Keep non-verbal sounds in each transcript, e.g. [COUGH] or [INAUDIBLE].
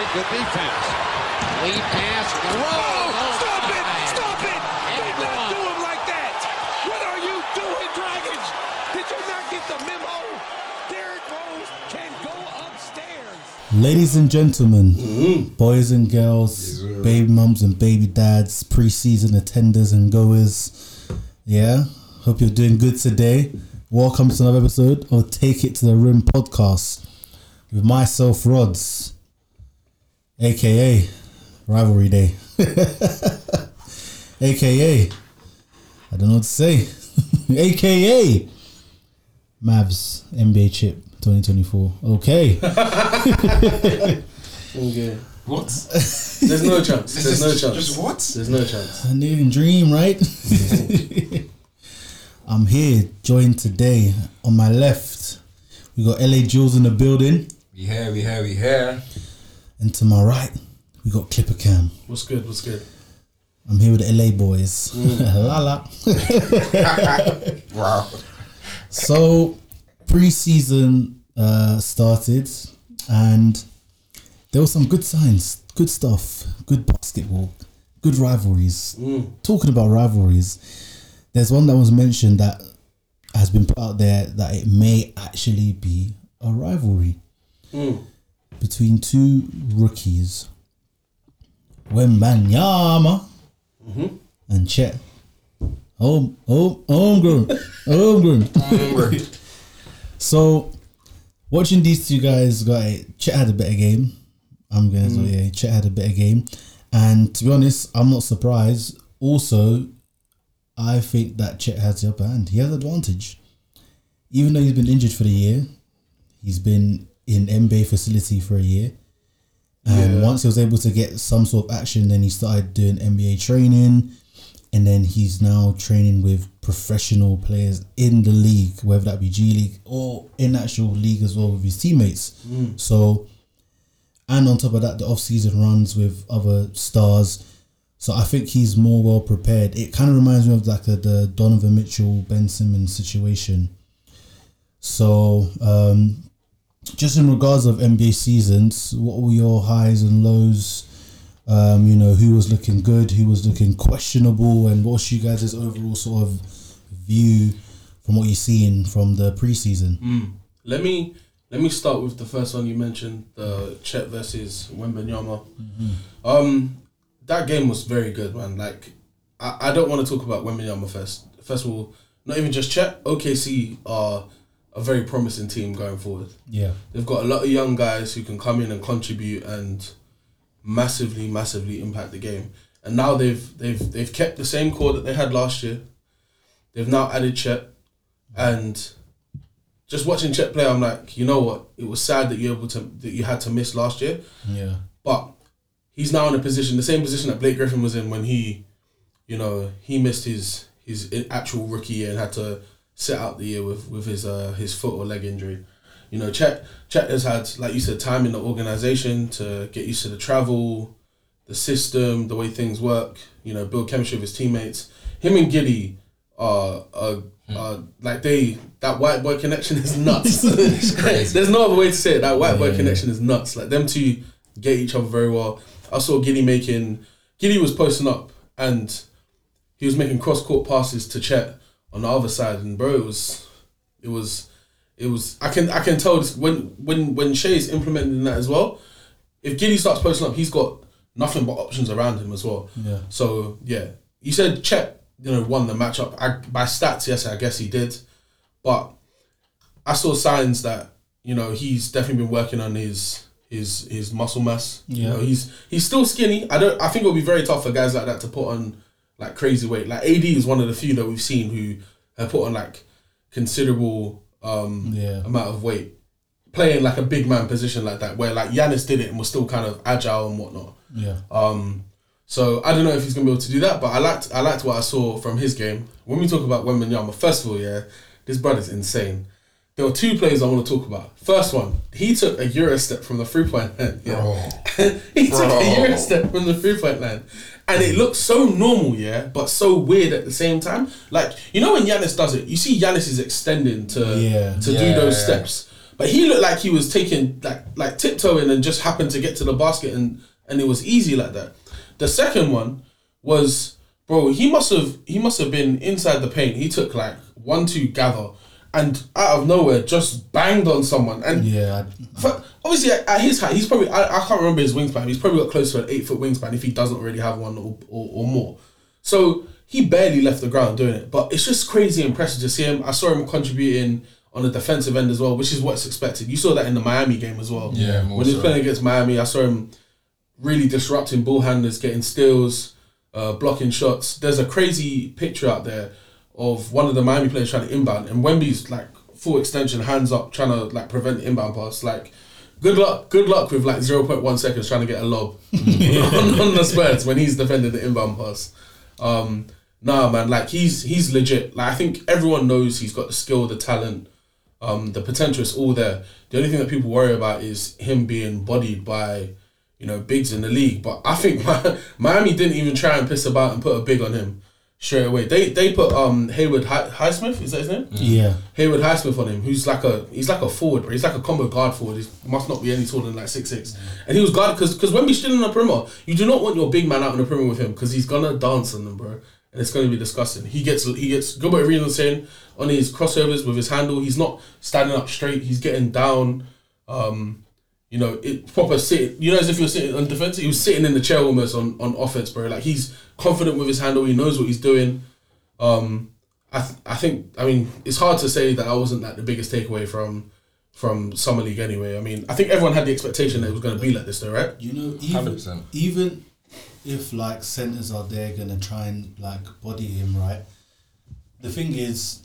Miami. Good defense. Lead pass. Roll. Oh, stop it! Stop it! And Do not one. do him like that! What are you doing, Dragons? Did you not get the memo? Derrick Rose can go upstairs. Ladies and gentlemen, mm-hmm. boys and girls, baby mums and baby dads, preseason attenders and goers. Yeah, hope you're doing good today. Welcome to another episode of Take It to the Rim podcast with myself, Rods, aka Rivalry Day, [LAUGHS] aka I don't know what to say, [LAUGHS] aka Mavs NBA chip 2024. Okay. Okay. What? There's no chance. There's no chance. Just what? There's no chance. A new dream, right? [LAUGHS] I'm here, joined today. On my left, we got LA Jules in the building, We here, we here, we here. And to my right, we got Clipper Cam. What's good? What's good? I'm here with the LA boys. Mm. [LAUGHS] la la. [LAUGHS] Wow. So, preseason uh, started, and there were some good signs, good stuff, good basketball, good rivalries. Mm. Talking about rivalries, there's one that was mentioned that has been put out there that it may actually be a rivalry mm. Between two rookies, Wembanyama mm-hmm. and Chet. Home, home, homegrown, homegrown. So, watching these two guys, got a, Chet had a better game. I'm gonna mm-hmm. say yeah, Chet had a better game, and to be honest, I'm not surprised. Also, I think that Chet has the upper hand. He has advantage, even though he's been injured for the year. He's been in NBA facility for a year, and Yeah. once he was able to get some sort of action, then he started doing NBA training and then he's now training with professional players in the league, whether that be G League or in actual league as well with his teammates. So, and on top of that, the off season runs with other stars. So I think he's more well prepared. It kind of reminds me of like the, the Donovan Mitchell, Ben Simmons situation. So, um, just in regards of NBA seasons, what were your highs and lows? Um, you know, who was looking good, who was looking questionable, and what's you guys' overall sort of view from what you're seeing from the preseason? Let me let me start with the first one you mentioned, the Chet versus Wembanyama. Um, that game was very good, man. Like, I, I don't want to talk about Wembanyama first. First of all, not even just Chet. OKC are a very promising team going forward. Yeah, They've got a lot of young guys who can come in and contribute and massively, massively impact the game. And now they've they've they've kept the same core that they had last year. They've now added Chet, and just watching Chet play, I'm like, you know what? It was sad that you able to that you had to miss last year, yeah, but he's now in a position, the same position that Blake Griffin was in when he, you know, he missed his his actual rookie year and had to sit out the year with with his uh his foot or leg injury. You know, Chet Chet has had, like you said, time in the organization to get used to the travel, the system, the way things work. You know, build chemistry with his teammates. Him and Giddey are, are, are like they that white boy connection is [LAUGHS] nuts. It's crazy. There's no other way to say it. That white boy Yeah. connection is nuts. Like them two get each other very well. I saw Giddey making Giddey was posting up and he was making cross court passes to Chet on the other side, and bro, it was it was it was I can I can tell this, when when when Shai's implementing that as well. If Giddey starts posting up, he's got nothing but options around him as well. Yeah. So yeah, you said Chet, you know, won the matchup. I, by stats, yes, I guess he did, but I saw signs that you know he's definitely been working on his his his muscle mass. You Yeah. know, he's he's still skinny. I don't. I think it'll be very tough for guys like that to put on like crazy weight. Like AD is one of the few that we've seen who have put on like considerable um Yeah. amount of weight playing like a big man position like that where like Giannis did it and was still kind of agile and whatnot. yeah, Um, so I don't know if he's gonna be able to do that, but I liked I liked what I saw from his game. When we talk about Wembanyama, first of all, yeah, this brother's insane. There were two players I want to talk about. First one, he took a euro step from the three point line. [LAUGHS] Yeah. [LAUGHS] he took a euro step from the three point line. And it looks so normal, yeah, but so weird at the same time. Like, you know when Giannis does it, you see Giannis is extending to Yeah. to Yeah, do those yeah. steps. But he looked like he was taking like like tiptoeing and just happened to get to the basket and and it was easy like that. The second one was bro. He must have he must have been inside the paint. He took like one two gather and out of nowhere just banged on someone and Yeah, for, obviously, at, his height, he's probably I, I can't remember his wingspan. He's probably got close to an eight foot wingspan if he doesn't already have one or, or, or more. So he barely left the ground doing it. But it's just crazy impressive to see him. I saw him contributing on the defensive end as well, which is what's expected. You saw that in the Miami game as well. Yeah, when he was so. playing against Miami, I saw him really disrupting ball handlers, getting steals, uh, blocking shots. There's a crazy picture out there of one of the Miami players trying to inbound, and Wemby's like full extension, hands up, trying to like prevent the inbound pass. Like, good luck, good luck with like zero point one seconds trying to get a lob [LAUGHS] on, on the Spurs when he's defending the inbound pass. Um, nah, man, like he's he's legit. Like I think everyone knows he's got the skill, the talent, um, the potential is all there. The only thing that people worry about is him being bodied by, you know, bigs in the league. But I think [LAUGHS] Miami didn't even try and piss about and put a big on him straight away. They they put um Haywood Hi- Highsmith, is that his name? yeah. Haywood Highsmith on him, who's like a he's like a forward, but he's like a combo guard forward. He must not be any taller than like six six. And he was guarded because because when we stood on the perimeter, you do not want your big man out on the perimeter with him because he's gonna dance on them, bro. And it's gonna be disgusting. He gets he gets Gilbert Arenas saying on his crossovers with his handle, he's not standing up straight. He's getting down. Um, you know, it proper sit. You know, as if you're sitting on defense. He was sitting in the chair almost on on offense, bro. Like he's confident with his handle. He knows what he's doing. Um, I th- I think I mean it's hard to say that I wasn't like the biggest takeaway from from summer league anyway. I mean I think everyone had the expectation that it was going to be like this though, right? You know, even 100%. even if like centers are there gonna try and like body him, right? The thing is,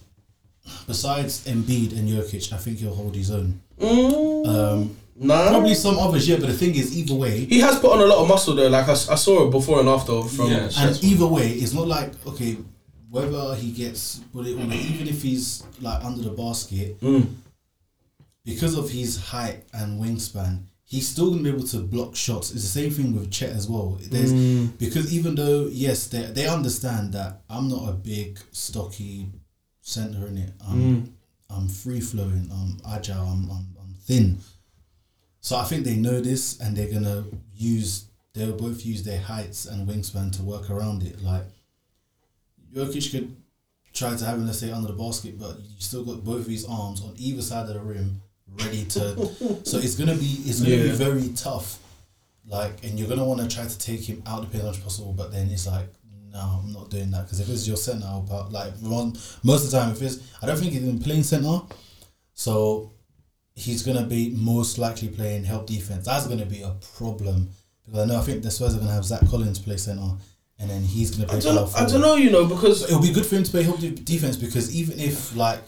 besides Embiid and Jokic, I think he'll hold his own. Um, Nah, probably some others, yeah. But the thing is, either way, he has put on a lot of muscle though. Like I saw it before and after from. Yeah, and either way, it's not like okay, whether he gets or not, even if he's like under the basket, Mm. because of his height and wingspan, he's still gonna be able to block shots. It's the same thing with Chet as well. There's because even though yes, they they understand that I'm not a big stocky center in it. I'm I'm free flowing. I'm agile. I'm, I'm I'm thin. So I think they know this, and they're gonna use. They'll both use their heights and wingspan to work around it. Like Jokic could try to have him, let's say, under the basket, but you still got both of his arms on either side of the rim, ready to. [LAUGHS] so it's gonna be it's gonna be very tough. Like, and you're gonna want to try to take him out of the paint as much as possible, but then it's like, no, I'm not doing that because if it's your center, I'll but like one, most of the time, if it's, I don't think he's in playing center, so he's gonna be most likely playing help defense. That's gonna be a problem because I know I think the Spurs are gonna have Zach Collins play center, and then he's gonna play I don't know. I don't know. You know because It'll be good for him to play help defense because even if like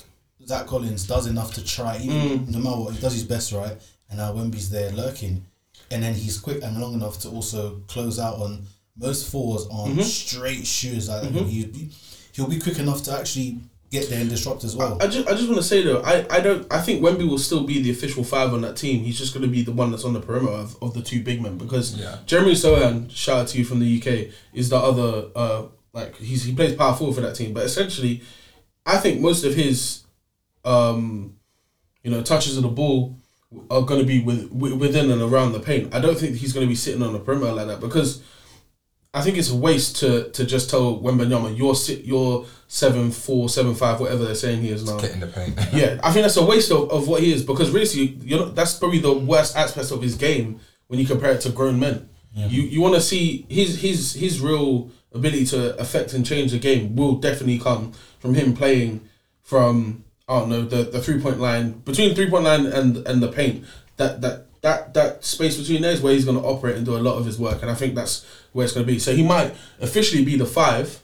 Zach Collins does enough to try, even Mm. no matter what, he does his best, right? And now Wemby's there lurking, and then he's quick and long enough to also close out on most fours on Mm-hmm. straight shooters. Like he'll be, he'll be quick enough to actually get there and disrupt as well. I just I just want to say though I, I don't I think Wemby will still be the official five on that team. He's just going to be the one that's on the perimeter of, of the two big men because Yeah. Jeremy Sochan, shout out to you from the UK, is the other uh like he's he plays power forward for that team. But essentially, I think most of his um you know touches of the ball are going to be with, within and around the paint. I don't think he's going to be sitting on the perimeter like that because I think it's a waste to to just tell Wembanyama you're sit you're seven four seven five whatever they're saying he is now. Get in the paint. [LAUGHS] Yeah, I think that's a waste of, of what he is because really, you're not, that's probably the worst aspect of his game when you compare it to grown men. You you want to see his his his real ability to affect and change the game will definitely come from him playing from I don't know the, the three point line between three point line and and the paint. That that that that space between there is where he's going to operate and do a lot of his work, and I think that's where it's going to be. So he might officially be the five,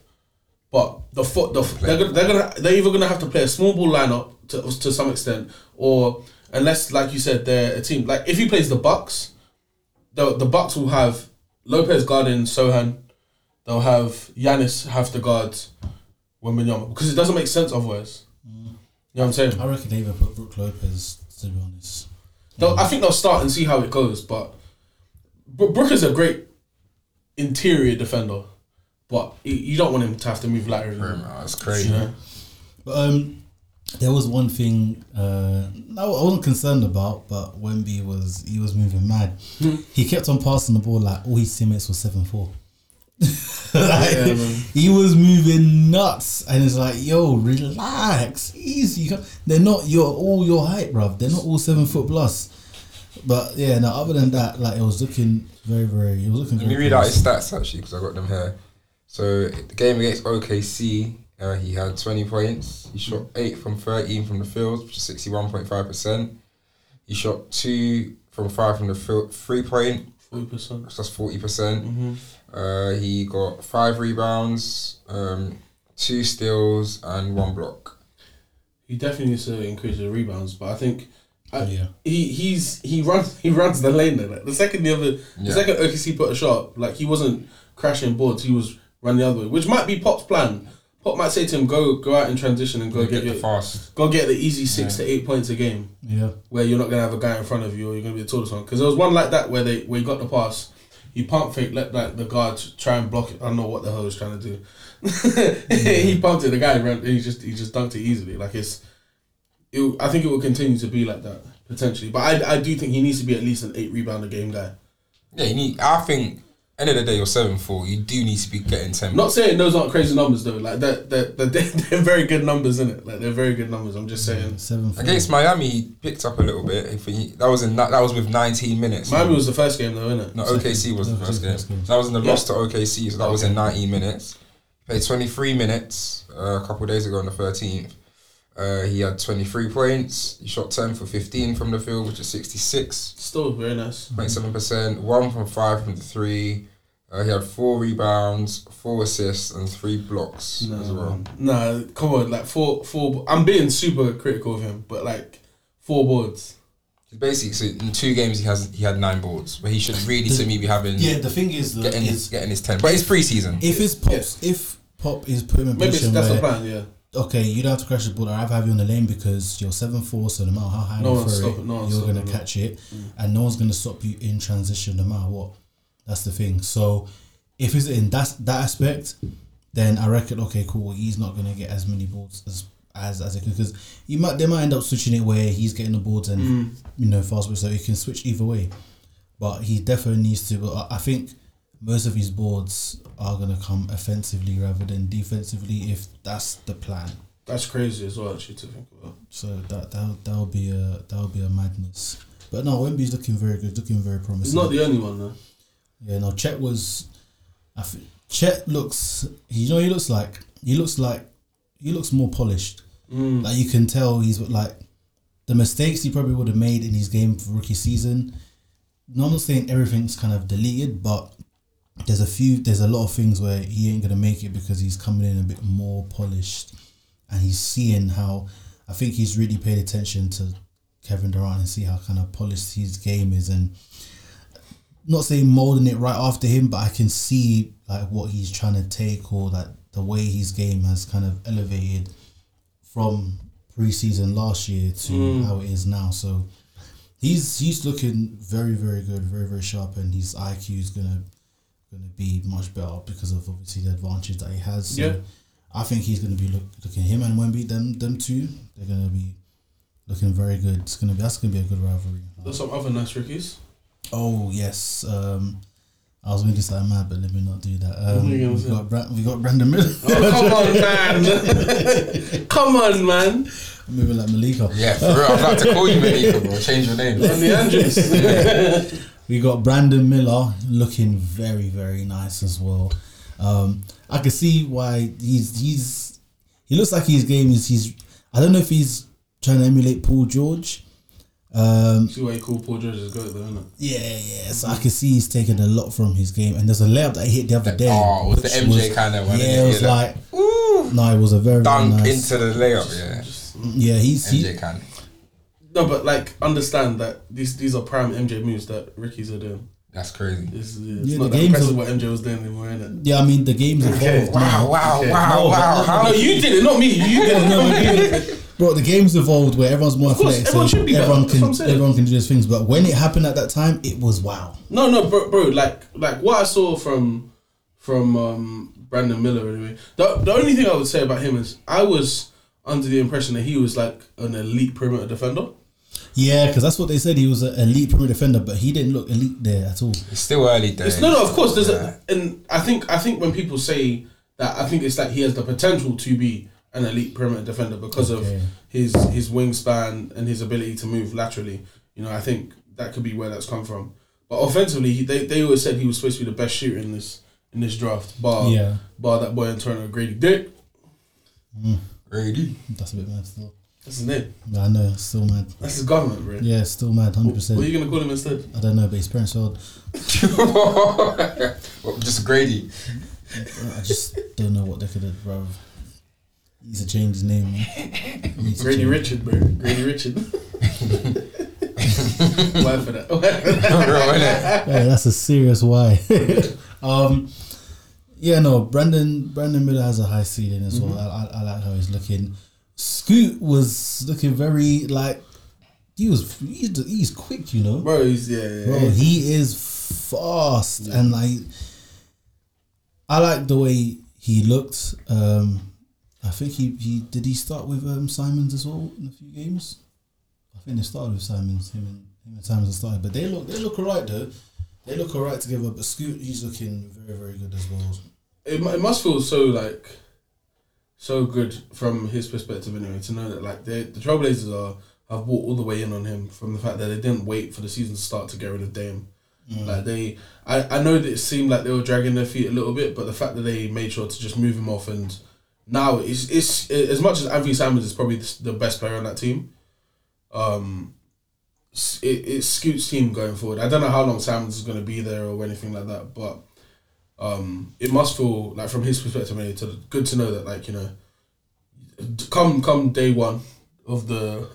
but the foot, the, they're gonna, they're gonna they're either gonna have to play a small ball lineup to to some extent, or unless like you said they're a team like if he plays the Bucks, the the Bucks will have Lopez guarding Sochan, they'll have Giannis have to guard Wembanyama because it doesn't make sense otherwise. You know what I'm saying? I reckon they even put Brook Lopez to be honest. They'll, I think they'll start and see how it goes, but Brook is a great interior defender, but you- don't want him to have to move laterally. That's crazy. You know? But um, There was one thing uh, I I wasn't concerned about, but Wemby was he was moving mad. he kept on passing the ball like all his teammates were seven four. [LAUGHS] like, Yeah, he was moving nuts, and it's like, yo, relax, easy. They're not your all your height, bruv. They're not all seven foot plus. But yeah, no. Other than that, like it was looking very, very. It was looking. Let me read out his stats actually because I got them here. So the game against OKC, uh, he had 20 points. He shot eight from 13 from the field, which is 61.5 percent. He shot two from five from the field, three point, Forty percent. so that's 40 percent. Mm-hmm. Uh, he got five rebounds, um, two steals, and one block. He definitely needs to increase the rebounds, but I think I, Yeah. he he's he runs he runs the lane there. Like the second the other the Yeah. second OKC put a shot, like he wasn't crashing boards, he was running the other way, which might be Pop's plan. Pop might say to him, "Go go out in transition and go Go get, get the your, fast. go get the easy six to eight points a game, Yeah. where you're not gonna have a guy in front of you or you're gonna be the tallest one." Because there was one like that where they where he got the pass, he pump fake, let like the guard try and block it. I don't know what the hell he was trying to do. [LAUGHS] he pumped it. The guy ran. He just he just dunked it easily. Like it's, it, I think it will continue to be like that potentially. But I I do think he needs to be at least an eight rebound a game guy. Yeah, you need. I think end of the day, you're seven four. You do need to be getting ten. Not saying those aren't crazy numbers though. Like that that they're, they're, [LAUGHS] they're very good numbers in it. Like they're very good numbers. I'm just saying. Seven. four. Against Miami, he picked up a little bit. If he, that was in that was with 19 minutes. Miami was the first game though, isn't it? No, OKC was the first game. first game. That was in the Yeah. loss to OKC, so that was in 19 minutes. Played 23 minutes uh, a couple of days ago on the 13th. Uh, he had 23 points. He shot 10 for 15 from the field, which is 66.7%. Still very nice. One from five from the three. Uh, he had four rebounds, four assists, and three blocks as well. Nah, come on, like four four. I'm being super critical of him, but like four boards. Basically, so in two games he has he had nine boards, but he should really to me be having Yeah, the thing is, though, getting his getting his ten. But it's preseason. if it's pops, if pop is put him in a Maybe position that's the plan. Yeah. Okay, you don't have to crash the ball. I have you on the lane because you're seven four, so no matter how high No you throw it, it no you're gonna it. catch it, and no one's gonna stop you in transition no matter what. That's the thing. So if it's in that that aspect, then I reckon okay, cool. He's not gonna get as many balls as as as it because he might they might end up switching it where he's getting the boards and Mm. you know fast so he can switch either way. But he definitely needs to. But I think most of his boards are gonna come offensively rather than defensively if that's the plan. That's crazy as well, actually, to think about. So that that that'll be a that'll be a madness. But no, Wemby's looking very good, looking very He's promising. not the only one though. yeah, no, Chet was. I f- Chet looks. You know, he looks like he looks like he looks more polished. Mm. Like you can tell, he's like the mistakes he probably would have made in his game for rookie season. No, I'm not saying everything's kind of deleted, but there's a few, there's a lot of things where he ain't gonna make it because he's coming in a bit more polished, and he's seeing how. I think he's really paid attention to Kevin Durant and see how kind of polished his game is, and not saying molding it right after him, but I can see like what he's trying to take or that the way his game has kind of elevated from preseason last year to mm. how it is now. So he's he's looking very very good, very very sharp, and his IQ is gonna gonna be much better because of obviously the advantage that he has. So Yeah. I think he's gonna be look, looking him and Wemby them them two. They're gonna be looking very good. It's gonna be that's gonna be a good rivalry. There's some other nice rookies. Oh yes. Um, I was making something mad, but let me not do that. Um, What were you gonna we got Bra- we got Brandon Miller. Oh, come on, man. [LAUGHS] come on, man. I'm moving like Malika. Yeah, for real. I was about to call you Malika, bro. Change your name. Andy Andrews. [LAUGHS] We got Brandon Miller looking very very nice as well. Um, I can see why he's he's he looks like his game is he's I don't know if he's trying to emulate Paul George. Um, See why you call Paul George is good though, isn't it? yeah, yeah. So I can see he's taking a lot from his game, and there's a layup that he hit the other day. Oh, it was the which MJ kind of one. Yeah, it was yeah, like no, it was a very, very dunk nice. into the layup. Yeah, yeah, he's he, MJ kind. No, but like understand that these these are prime MJ moves that Ricky's are doing. That's crazy. It's, it's Yeah, not the that games impressive are- what MJ was doing anymore, innit? Yeah, I mean the game's evolved. Wow, now. wow, Okay. wow, No, wow. but- How No, you did it, not me. You did it. No, but [LAUGHS] people- Bro, the game's evolved where everyone's more course, athletic, everyone so should be everyone That's what I'm can everyone can do those things. But when it happened at that time, it was wow. No, no, bro, bro. Like, like what I saw from from um, Brandon Miller. Anyway, the the only thing I would say about him is I was under the impression that he was like an elite perimeter defender. Yeah, because that's what they said. He was an elite perimeter defender, but he didn't look elite there at all. It's still early days. It's no, no. Of course, there's Yeah. a, and I think I think when people say that, I think it's like he has the potential to be an elite perimeter defender because Okay. of his his wingspan and his ability to move laterally. You know, I think that could be where that's come from. But offensively, he, they they always said he was supposed to be the best shooter in this in this draft. Bar Yeah. bar that boy in Toronto, Gradey Dick. Mm. Grady. That's a bit mad still. That's his name. I know, still mad. That's his government, bro. Yeah, still mad, hundred percent. What are you gonna call him instead? I don't know, but his parents. [LAUGHS] What, just Grady. I just don't know what they could have, bro. He needs to change his name. Grady Richard, bro. Grady Richard. [LAUGHS] Why for that? [LAUGHS] Bro, innit? Yeah, that's a serious why. um, yeah, no, Brandon Brandon Miller has a high ceiling as well. I, I, I like how he's looking. Scoot was looking very like he was he's, he's quick, you know. Bro, he's yeah, yeah. Bro, he is fast and like I like the way he looked. Um, I think he, he did he start with um, Simons as well in a few games. I think they started with Simons. Him and him and Simons started, but they look they look alright though. They look alright together. But Scoot, he's looking very very good as well. it, it must feel so like so good from his perspective anyway to know that like they, the Trailblazers are have bought all the way in on him from the fact that they didn't wait for the season to start to get rid of Dame. Like they, I, I know that it seemed like they were dragging their feet a little bit, but the fact that they made sure to just move him off and now it's it's as much as Anthony Simons is probably the, the best player on that team. Um, s- it, Scoot's team going forward. I don't know how long Simons is going to be there or anything like that, but um, it must feel like from his perspective, anyway, to good to know that like you know, come come day one of the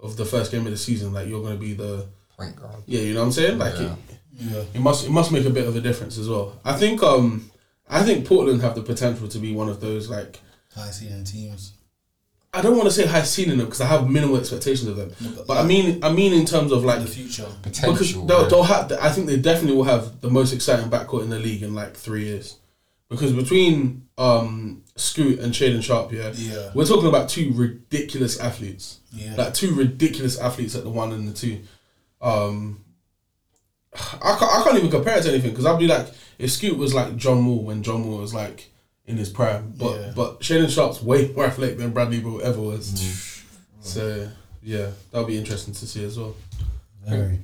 of the first game of the season, like you're going to be the Point guard. yeah, you know what I'm saying. Like Yeah. it, Yeah, it must it must make a bit of a difference as well. I think um I think Portland have the potential to be one of those like high ceiling teams. I don't want to say high ceiling them because I have minimal expectations of them, but I mean I mean in terms of like the future. because Potential. they'll, yeah. they'll have I think they definitely will have the most exciting backcourt in the league in like three years because between um Scoot and Shaedon Sharpe yeah Yeah. we're talking about two ridiculous athletes Yeah. like two ridiculous athletes at the one and the two. Um, [SIGHS] I can't, I can't even compare it to anything because I'd be like, if Scoot was like John Moore when John Moore was like in his prime, but Yeah. but Shannon Sharp's way more athletic than Bradley Beal ever was. So yeah, that'll be interesting to see as well. Very.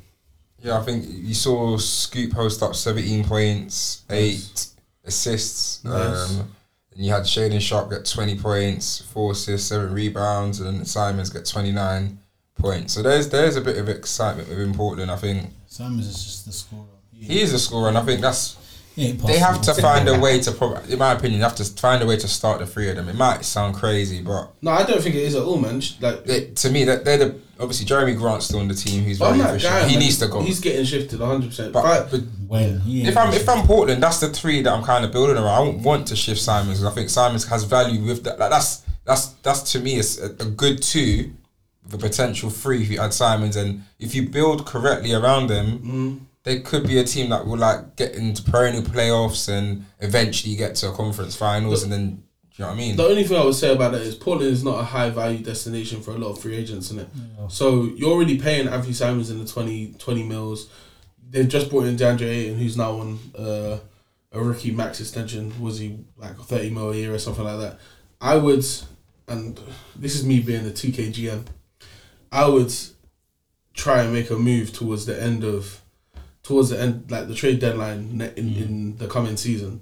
Yeah, I think you saw Scoot post up 17 points, 8 assists. Nice. Um, and you had Shaedon Sharpe get 20 points, 4 assists, 7 rebounds, and then Simons get 29 points. So there's there's a bit of excitement within Portland. I think Simons is just the scorer. he is a scorer, and I think that's. He They have to possible. find a [LAUGHS] way to, prob- in my opinion, they have to find a way to start the three of them. It might sound crazy, but No, I don't think it is at all, man. Like, they, to me, that they're the obviously Jerami Grant's still on the team. He's very I'm efficient. guy. he man. needs to go. He's getting shifted 100. percent but, but When he if I'm if I'm Portland, that's the three that I'm kind of building around. I don't want to shift Simons. I think Simons has value with that. Like that's that's that's to me is a, a good two, the potential three if you add Simons and if you build correctly around them, mm. They could be a team that will like get into perennial playoffs and eventually get to a conference finals and then do you know what I mean? The only thing I would say about that is Portland is not a high value destination for a lot of free agents in it. So you're already paying Anthony Simons in the 20, 20 mils. They've just brought in DeAndre Ayton, who's now on uh, a rookie max extension. Was he like thirty mil a year or something like that? I would, and this is me being the two K GM. I would try and make a move towards the end of, towards the end like the trade deadline ne- in, in the coming season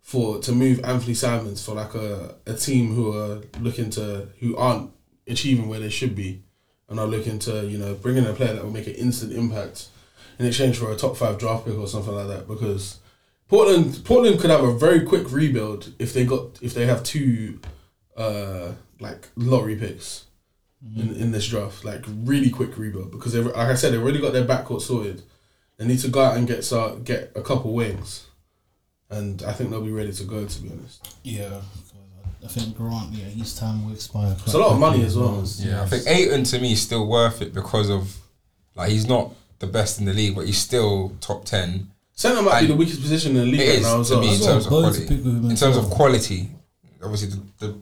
for to move Anthony Simons for like a, a team who are looking to who aren't achieving where they should be and are looking to you know bring in a player that will make an instant impact in exchange for a top five draft pick or something like that. Because Portland Portland could have a very quick rebuild if they got if they have two uh like lottery picks in, in this draft like really quick rebuild. Because they like I said they've already got their backcourt sorted they need to go out and get so, get a couple wings and I think they'll be ready to go. To be honest, Yeah, I think Grant. Yeah, his time will expire. It's a lot of money as well. Yeah, I think Ayton to me is still worth it because of like he's not the best in the league, but he's still top ten. center might be the weakest position in the league It right is now as to well. me in As terms of well, Bones quality. pick with him In terms of quality, obviously the, the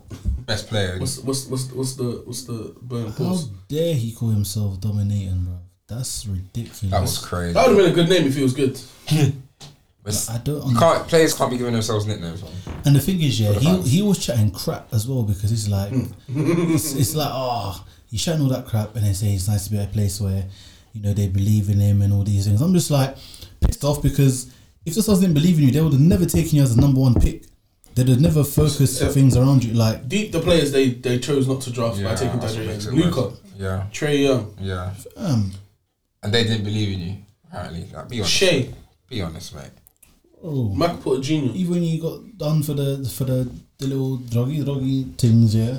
best player. What's what's what's what's the what's the burn How pause? dare he call himself dominating, bro? That's ridiculous. that was crazy. That would have been a good name if he was good. [LAUGHS] But I don't. you can't players can't be giving themselves nicknames. Man. and the thing is, yeah, he, he was chatting crap as well because he's like Hmm. [LAUGHS] it's, it's like oh he's chatting all that crap and they say it's nice to be at a place where you know they believe in him and all these things. I'm just like pissed off because if the Stars didn't believe in you, they would have never taken you as the number one pick. They'd have never focused So- things around you. Like Deep the players they they chose not to draft by taking that's what makes Daniel Luca. Yeah, Trae Young, yeah. um, And they didn't believe in you. Apparently, like, be honest. Shea, Be honest, mate. oh, Michael Porter Jr. even when you got done for the for the, the little druggy druggy things, yeah.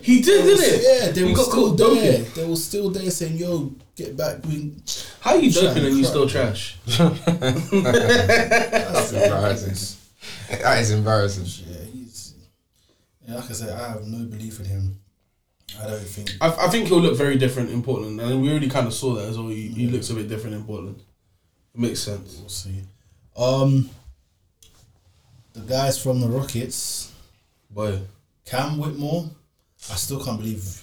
He did, didn't it? Yeah, they he were got still caught there. doping. They were still there saying, "Yo, get back." We How you Shut doping and you still trash? [LAUGHS] That's embarrassing. that is embarrassing. Yeah, he's. Yeah, like I said, I have no belief in him. I don't think. I, I think he'll look very different in Portland, and we already kind of saw that as well. He, he looks a bit different in Portland. It makes sense. We'll see. Um, the guys from the Rockets, Boy, Cam Whitmore. I still can't believe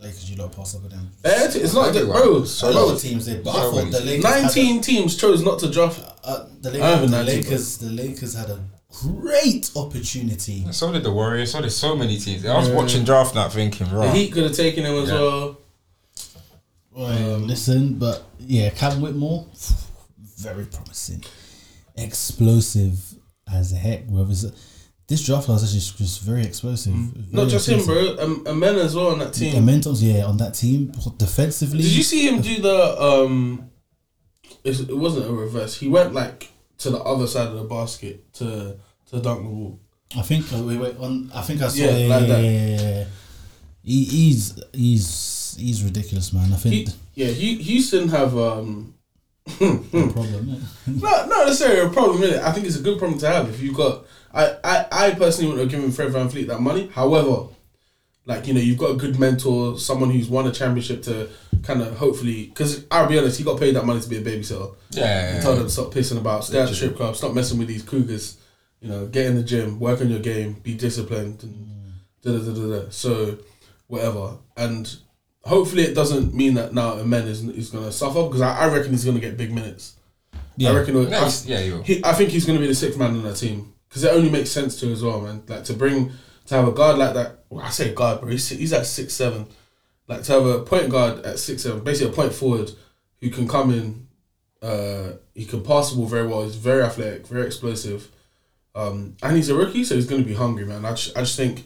Lakers you lot passed over them. Eh, it's not that, Everyone. bro. A lot of teams did, but I thought the Lakers. had a- Nineteen teams chose not to draft. uh, the I have Lakers, the 19, Lakers, the Lakers had a great opportunity. So did the Warriors. So did so many teams. I was watching draft night thinking, right. The right. Heat could have taken him as Yeah. well. Um, listen, but yeah, Cam Whitmore, very promising, explosive as heck. Whoever this draft class is just, just very explosive. Mm. Not Very just him, explosive. bro. Um, Amen as well on that The team. Mentos, yeah, on that team defensively. Did you see him do the um? It wasn't a reverse. He went like to the other side of the basket to to dunk the ball. I think. Uh, wait, wait. On, I think I saw. Yeah, like yeah, that. yeah. He, he's he's he's ridiculous, man. I think Yeah He, yeah, Houston have um. [LAUGHS] no problem. Yeah. [LAUGHS] Not necessarily a problem it. I think it's a good problem to have if you've got. I, I, I personally wouldn't have given Fred VanVleet that money. However, like you know, you've got a good mentor, someone who's won a championship to kind of hopefully. Because I'll be honest, he got paid that money to be a babysitter. Yeah, He told him to stop pissing about, stay at the strip club, stop messing with these cougars. You know, get in the gym, work on your game, be disciplined, and da da da da. da. So, whatever. And hopefully, it doesn't mean that now Amen is is gonna suffer because I, I reckon he's gonna get big minutes. Yeah. I reckon. Yeah, I, yeah, you he, I think he's going to be the sixth man on that team because it only makes sense to as well, man. Like to bring to have a guard like that. Well, I say guard, bro. He's, he's at six seven. Like to have a point guard at six seven, basically a point forward who can come in. Uh, he can pass the ball very well. He's very athletic, very explosive, um, and he's a rookie, so he's going to be hungry, man. I just, I just think,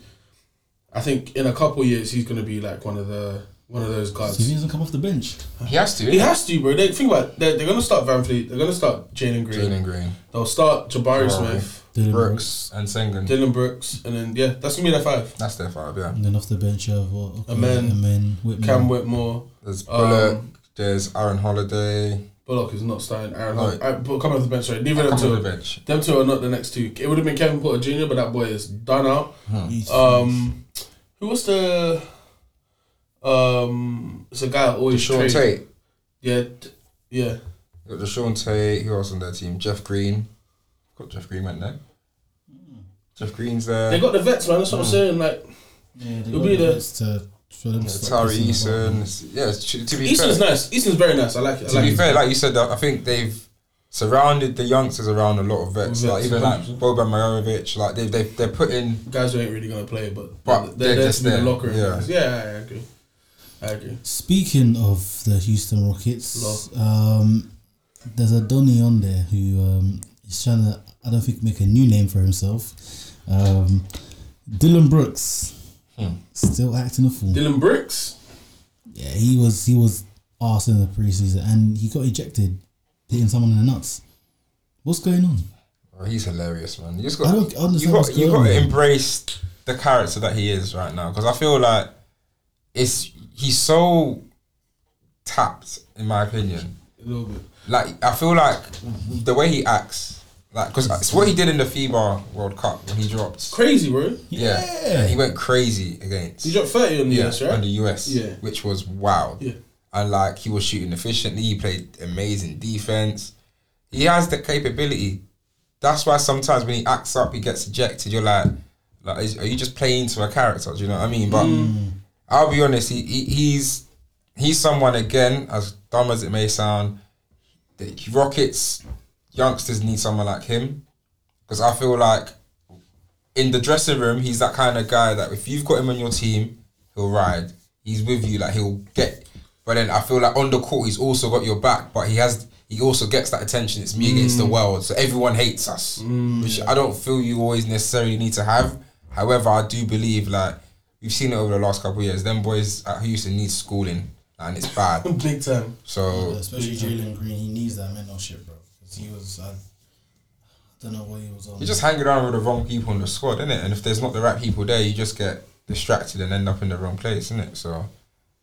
I think in a couple years he's going to be like one of the one of those guards. So he doesn't come off the bench. He has to. He has to, bro. They, think about it. They're, they're going to start VanVleet. They're going to start Jalen Green. Jalen Green, They'll start Jabari Jabari. Smith. Dillon Brooks, and Sengun. Dillon Brooks, and then yeah, that's gonna be their five. That's their five. Yeah. And then off the bench you have what? Okay, Amen. Amen. Whitmore. Cam Whitmore, There's Bullock. Um, there's Aaron Holiday. Bullock is not starting. Aaron, No. Hol- uh, but come off the bench. Sorry, neither of them Come on two. the bench. Them two are not the next two. It would have been Kevin Porter Jr., but that boy is done out. He's- Um, who was the? Um, it's a guy that always Sean trade. Tate. Yeah, t- yeah. Got Jae'Sean Tate. Who else on their team? Jeff Green. Got Jeff Green went there. Jeff Green's there. They got the vets, man. That's what I'm saying. Like yeah, they He'll got be the the- best to for them to Tari pissing about. Eason. Yeah, to, to be Eason's fair, nice. Eason's very nice. I like it. I to like be his- fair, like you said, I think they've surrounded the youngsters around a lot of vets. Vets, like even like 100%. Boban Marjanović. Like they they they're putting. guys who ain't really gonna play, but, But they're, they're there just to be in the locker room. yeah. Yeah, yeah, I agree. I agree. Speaking of the Houston Rockets, um, there's a Donny on there who um, is trying to, I don't think, make a new name for himself. Um, Dillon Brooks, still acting a fool. Dillon Brooks. Yeah, he was he was arse in the preseason and he got ejected, hitting someone in the nuts. What's going on? Oh, he's hilarious, man. You just I got don't understand you what's got you going got to on. embrace the character that he is right now because I feel like it's he's so tapped in my opinion. A little bit. Like I feel like the way he acts, like because it's what he did in the FIBA World Cup when he dropped. Crazy, bro. Yeah, Yeah. he went crazy against. He dropped 30 on the yeah, US, right? on the US, Yeah. which was wild. Yeah. And like he was shooting efficiently, he played amazing defense. He has the capability. That's why sometimes when he acts up, he gets ejected. You're like, Like, is, are you just playing to a character? Do you know what I mean? But mm. I'll be honest. He, he he's he's someone again. As dumb as it may sound, the Rockets youngsters need someone like him because I feel like in the dressing room he's that kind of guy that if you've got him on your team, he'll ride. He's with you, like he'll get. But then I feel like on the court he's also got your back, but he has he also gets that attention. It's me against the mm. world, so everyone hates us, mm. which I don't feel you always necessarily need to have. However, I do believe like we've seen it over the last couple of years. Them boys at Houston need schooling, and it's bad. [LAUGHS] Big time. So Especially Jalen Green, he needs that mentorship, bro. Because he was, I, I don't know what he was on. You're just hanging around with the wrong people in the squad, innit? And if there's not the right people there, you just get distracted and end up in the wrong place, innit? So,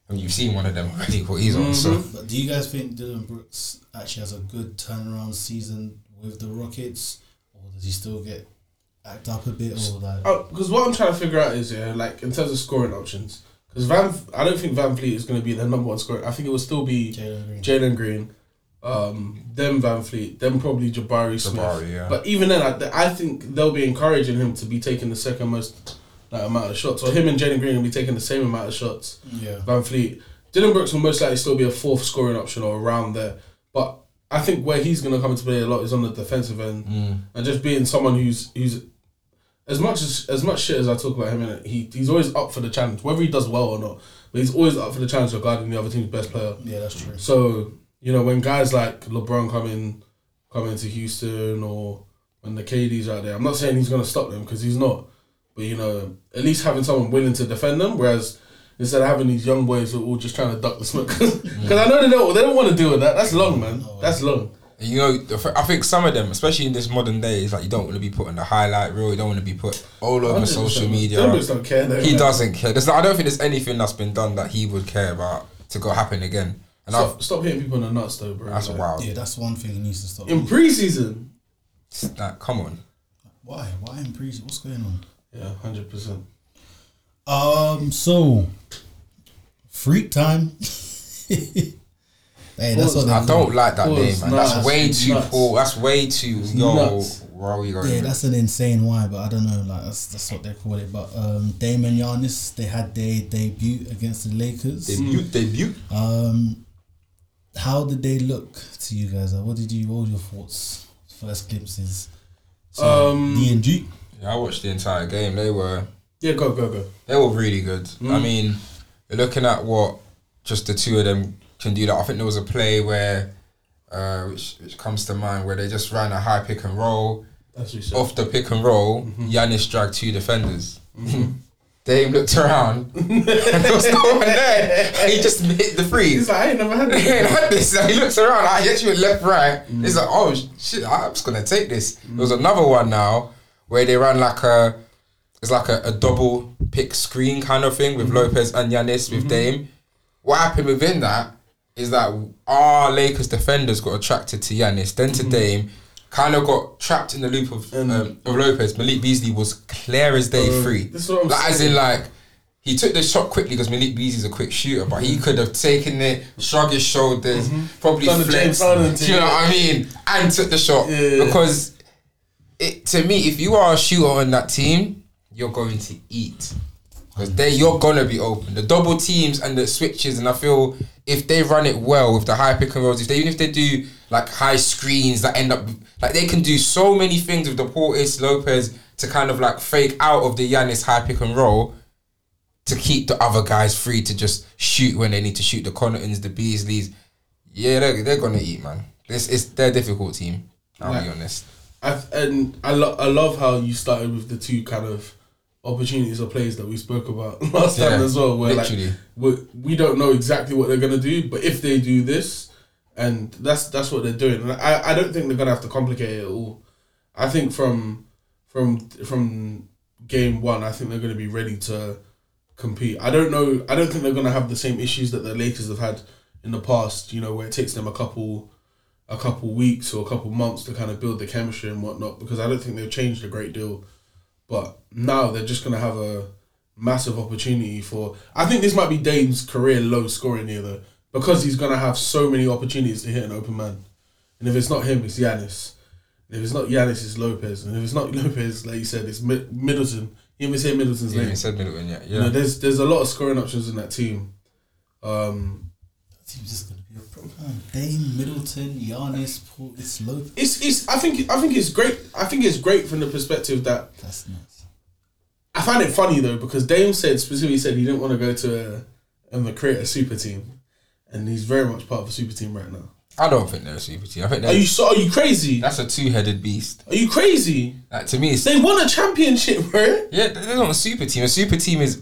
I mean, you've seen one of them [LAUGHS] already, what he's on. So, mm-hmm. But do you guys think Dillon Brooks actually has a good turnaround season with the Rockets, or does he still get act up a bit, or like? Oh, because what I'm trying to figure out is yeah, like in terms of scoring options. Because Van, I don't think VanVleet is going to be the number one scorer. I think it will still be Jalen Green. Jalen Green, um, then VanVleet, then probably Jabari Smith. Jabari, yeah. But even then, I, I think they'll be encouraging him to be taking the second most like, amount of shots. Or him and Jalen Green will be taking the same amount of shots. Yeah. Van Fleet. Dillon Brooks will most likely still be a fourth scoring option or around there. But I think where he's going to come into play a lot is on the defensive end and just being someone who's who's as much as as much shit as I talk about him in it, he he's always up for the challenge, whether he does well or not. But he's always up for the challenge regarding the other team's best player. Yeah, that's true. So you know when guys like LeBron come in, come into Houston, or when the KD's out there, I'm not saying he's gonna stop them because he's not. But you know, at least having someone willing to defend them, whereas instead of having these young boys who are all just trying to duck the smoke, [LAUGHS] because I know they don't they don't want to deal with that. That's long, man. Oh, that's long. you know, I think some of them, especially in this modern day, is like you don't want to be put on the highlight reel, you don't want to be put all over social media. Them boys don't care. Though, He man. doesn't care. There's, I don't think there's anything that's been done that he would care about to go happen again. And Stop, stop hitting people in the nuts, though, bro. That's Like, wild. Yeah, that's one thing he needs to stop. In preseason, Like, come on. Why? Why in preseason? What's going on? yeah, hundred percent. Um. So, freak time. [LAUGHS] hey, that's what they I don't like that Pause. name, man. Nuts. That's way too Nuts. poor. That's way too yo. Where are we going? Yeah, with that's an insane why, but I don't know. Like that's that's what they call it. But um, Dame and Giannis, they had their debut against the Lakers. debut? Debut? Um, how did they look to you guys? Like, what did you? What were your thoughts? First glimpses. to Um, DNG. Yeah, I watched the entire game. They were Yeah, go go go. they were really good. I mean, you're looking at what just the two of them can do. That I think there was a play where, uh, which which comes to mind, where they just ran a high pick and roll. That's what you said. Off the pick and roll, Giannis dragged two defenders. [LAUGHS] Dame looked around [LAUGHS] and there was no one there. And he just hit the freeze. He's like, I ain't never had He ain't that. had this. He looks around. I actually went left, right. Mm. He's like, oh shit, I'm just gonna take this. There was another one now where they ran like a, it's like a, a double pick screen kind of thing with mm-hmm. Lopez and Giannis with mm-hmm. Dame. What happened within that is that our Lakers defenders got attracted to Giannis, then to mm-hmm. Dame. Kind of got trapped in the loop of, mm. um, of Lopez. Malik Beasley was clear as day mm. free. this what I'm like, as in, like, he took the shot quickly because Malik Beasley's a quick shooter, but he mm. could have taken it, shrugged his shoulders, mm-hmm. probably Done flexed. Do you know what I mean? And took the shot Yeah. because it to me, if you are a shooter on that team, you're going to eat because they you're gonna be open. The double teams and the switches, and I feel if they run it well with the high pick and rolls, if they even if they do like high screens that end up like they can do so many things with the Portis Lopez to kind of like fake out of the Giannis high pick and roll to keep the other guys free to just shoot when they need to shoot the Connaughtons, the Beasleys. Yeah, they're, they're gonna eat, man. This is they're difficult team. I'll be honest. I, and I, lo- I love how you started with the two kind of opportunities or plays that we spoke about [LAUGHS] last time as well. Where literally. like we, we don't know exactly what they're gonna do, but if they do this, and that's that's what they're doing. And I, I don't think they're gonna have to complicate it at all. I think from from from game one, I think they're gonna be ready to compete. I don't know. I don't think they're gonna have the same issues that the Lakers have had in the past. You know, where it takes them a couple a couple weeks or a couple months to kind of build the chemistry and whatnot because I don't think they've changed a great deal. But now they're just gonna have a massive opportunity for. I think this might be Dame's career low scoring year though because he's gonna have so many opportunities to hit an open man, and if it's not him, it's Giannis. If it's not Giannis, it's Lopez, and if it's not [LAUGHS] Lopez, like you said, it's Mid- Middleton. He You even say Middleton's Yeah, name. you said Middleton, yeah. You know, Yeah. there's there's a lot of scoring options in that team. Um, Team's just gonna be a problem. Dame, Middleton, Giannis, Paul. It's low. it's it's I think I think it's great. I think it's great from the perspective that That's nuts. I find it funny though because Dame said specifically said he didn't want to go to um, a and create a super team, and he's very much part of a super team right now. I don't think they're a super team. I think Are they're, you so? Are you crazy? that's a two headed beast. Are you crazy? Like, to me, it's, They won a championship, [LAUGHS] bro. yeah, they're not a super team. A super team is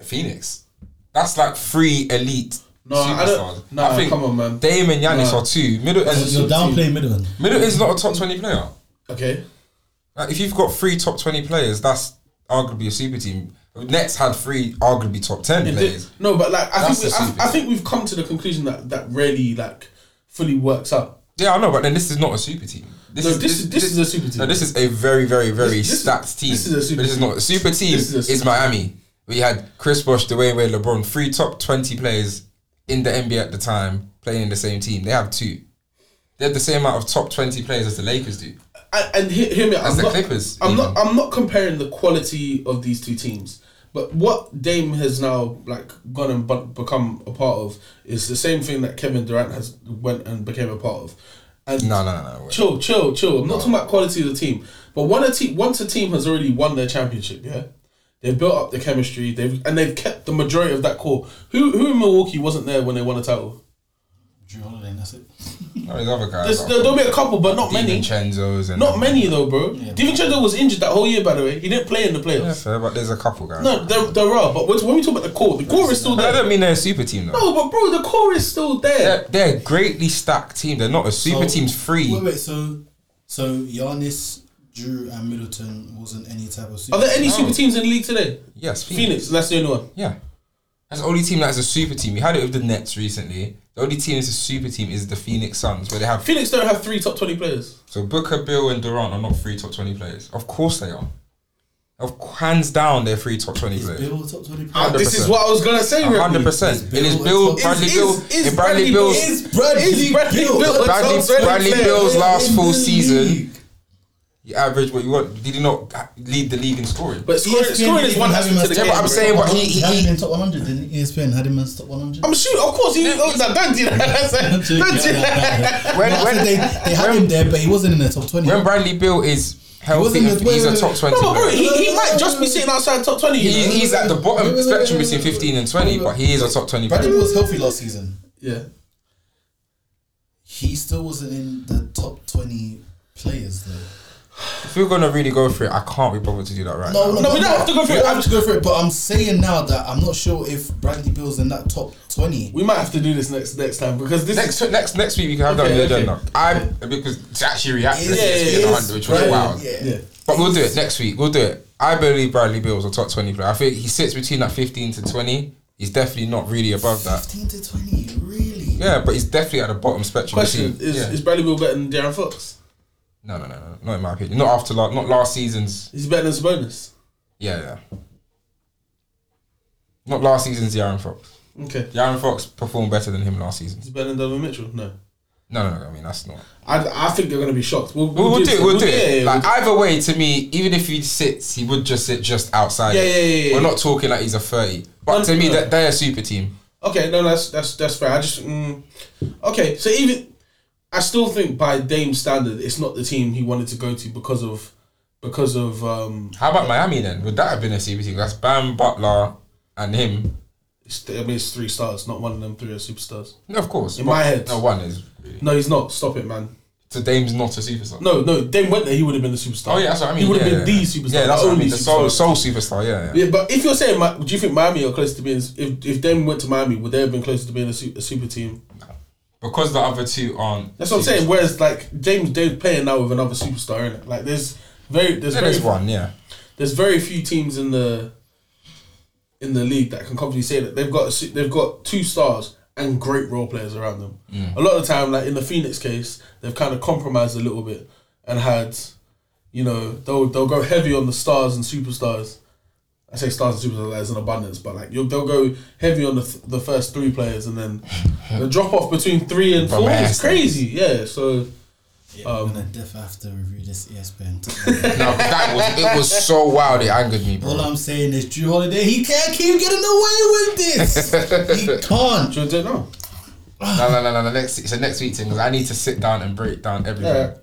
Phoenix. That's like three elite No, I superstars. don't. Nah, come on, man. Dame and Giannis Nah. are two. Middleton's, You're downplaying Middleton. Middleton's not a top 20 player. Okay. Like, if you've got three top 20 players, that's arguably a super team. Nets had three arguably top 10 It did- players. no, but like I That's think a we, super I, I think we've come to the conclusion that that really like fully works out. Yeah, I know, but then this is not a super team. This No, this is- this is a super team. No, this is a very, very, very This- this- stacked team. this is a super but this is team. not a super team. This is a is super Miami. We had Chris Bosh, Dwyane Wade, LeBron, three top twenty players in the NBA at the time playing in the same team. They have two. They have the same amount of top twenty players as the Lakers do. And, and hear, hear me, As I'm the not, Clippers, I'm even. not. I'm not comparing the quality of these two teams. But what Dame has now like gone and bu- become a part of is the same thing that Kevin Durant has went and became a part of. And No, no, no, no. wait. chill, chill, chill. I'm not talking about quality of the team, but when a team, once a team has already won their championship, yeah, they've built up the chemistry. They've and they've kept the majority of that core. Who who in Milwaukee wasn't there when they won a title? Jrue Holiday, and that's it. No, there's other guys. There's, there, there'll be a couple, but not many. DiVincenzo's and Not many though, bro. Yeah. DiVincenzo was injured that whole year, by the way. He didn't play in the Yeah, playoffs. fair, but there's a couple guys. No, there, there are. But when we talk about the core, the core is still there. I don't mean they're a super team though. No, but bro, the core is still there. They're, they're a greatly stacked team. They're not a super So- team's free. Wait, wait. So, so Giannis, Jrue, and Middleton wasn't any type of. Super Are there any No. super teams in the league today? Yes, Phoenix, that's the only one. Yeah. That's the only team that's a super team. We had it with the Nets recently. The only team that's a super team is the Phoenix Suns, where they have Phoenix don't have three top twenty players. so Booker, Beal, and Durant are not three top twenty players. Of course they are. Of hands down, they're three top twenty Is players. Beal top twenty? Ah, player? this is what I was gonna say. Remy. hundred percent. It is Beal Beal, a top- Bradley Is- Beal, is- is in Bradley Bradley Beal's Beal- Is Bradley, Is Bradley Beal Beal a a Bradley, top 20 Bradley player? Beal's in last the full season, league? average what you want. Did he not lead the league in scoring? But scoring, ESPN scoring is one have aspect of the as game. Yeah, but I'm saying what he- he- had he- him in top 100. Didn't ESPN had him as top 100? I'm sure, of course. He, oh, no, don't do that. That's it. Don't do that. When- when- they, they had him there, but he wasn't in the top 20. when Bradley Beal is healthy, wasn't and the- wait, he's a top twenty. No, bro, he, he might just be sitting outside top twenty. He, he's at the bottom spectrum between wait, wait. 15 and 20, but he is a top 20 Bradley was healthy last season. yeah. He still wasn't in the top 20 players, though. If we're gonna really go for it, I can't be bothered to do that right No, now. no, No, we don't have to go for it. I'm have to go for it, but I'm saying now that I'm not sure if Bradley Beal's in that top 20. We might have to do this next next time because this Next is next next week we can have that on Okay, the okay. agenda. I because to actually react to this yeah, yeah, yeah. 100, which was Bradley, wild. Yeah. yeah. But we'll do it next week. We'll do it. I believe Bradley Beal's a top 20 player. I think he sits between that 15 to 20. He's definitely not really above that. 15 to 20, really? Yeah, but he's definitely at the bottom spectrum. Question is yeah. is Bradley Beal better than De'Aaron Fox? No, no, no, no, not in my opinion. Not after la- not last season's. He's better than Sabonis? Yeah, yeah. Not last season's De'Aaron Fox. Okay. De'Aaron Fox performed better than him last season. Is he better than Donovan Mitchell? No. No, no, no. I mean that's not. I, I think they're gonna be shocked. We'll, We'll, we'll do it. We'll do it. yeah, Like either way, to me, even if he sits, he would just sit just outside. Yeah, yeah, yeah, yeah. We're not talking like he's a thirty. But No, to me, no. that they're a super team. Okay, no, that's that's that's fair. I just mm, okay. So even I still think by Dame standard, it's not the team he wanted to go to because of because of um. How about Miami then? Would that have been a super team? That's Bam, Butler, and him. It's, I mean, it's three stars. Not one of them three are superstars. No, of course. In my head. no one is. Really. No, he's not. Stop it, man. So Dame's not a superstar. No, no. Dame went there. He would have been the superstar. Oh yeah, that's what I mean. He would have yeah, been yeah. the superstar. Yeah, that's the what I only mean. The soul, superstar. soul superstar. Yeah, yeah. Yeah, but if you're saying, do you think Miami are close to being? If if Dame went to Miami, would they have been closer to being a, su- a super team? Because the other two aren't. That's what I'm saying. Whereas like James Dame's playing now with another superstar in it. Like there's very there's Yeah, very there's one. Yeah. there's very few teams in the in the league that can confidently say that they've got a, they've got two stars and great role players around them. Mm. A lot of the time, like in the Phoenix case, they've kind of compromised a little bit and had, you know, they'll they'll go heavy on the stars and superstars. I say stars and superstars as an abundance, but like you'll, they'll go heavy on the th- the first three players and then [LAUGHS] the drop off between three and four is crazy. Yeah, so Yeah, I'm um, gonna def have to review this ESPN. [LAUGHS] No, 'cause that was it was so wild. It angered me, All. I'm saying is Jrue Holiday, he can't keep getting away with this. [LAUGHS] he can't. Do you want to do it now? No, no, no, no. no. Next, it's a next week thing because I need to sit down and break down everything. Yeah.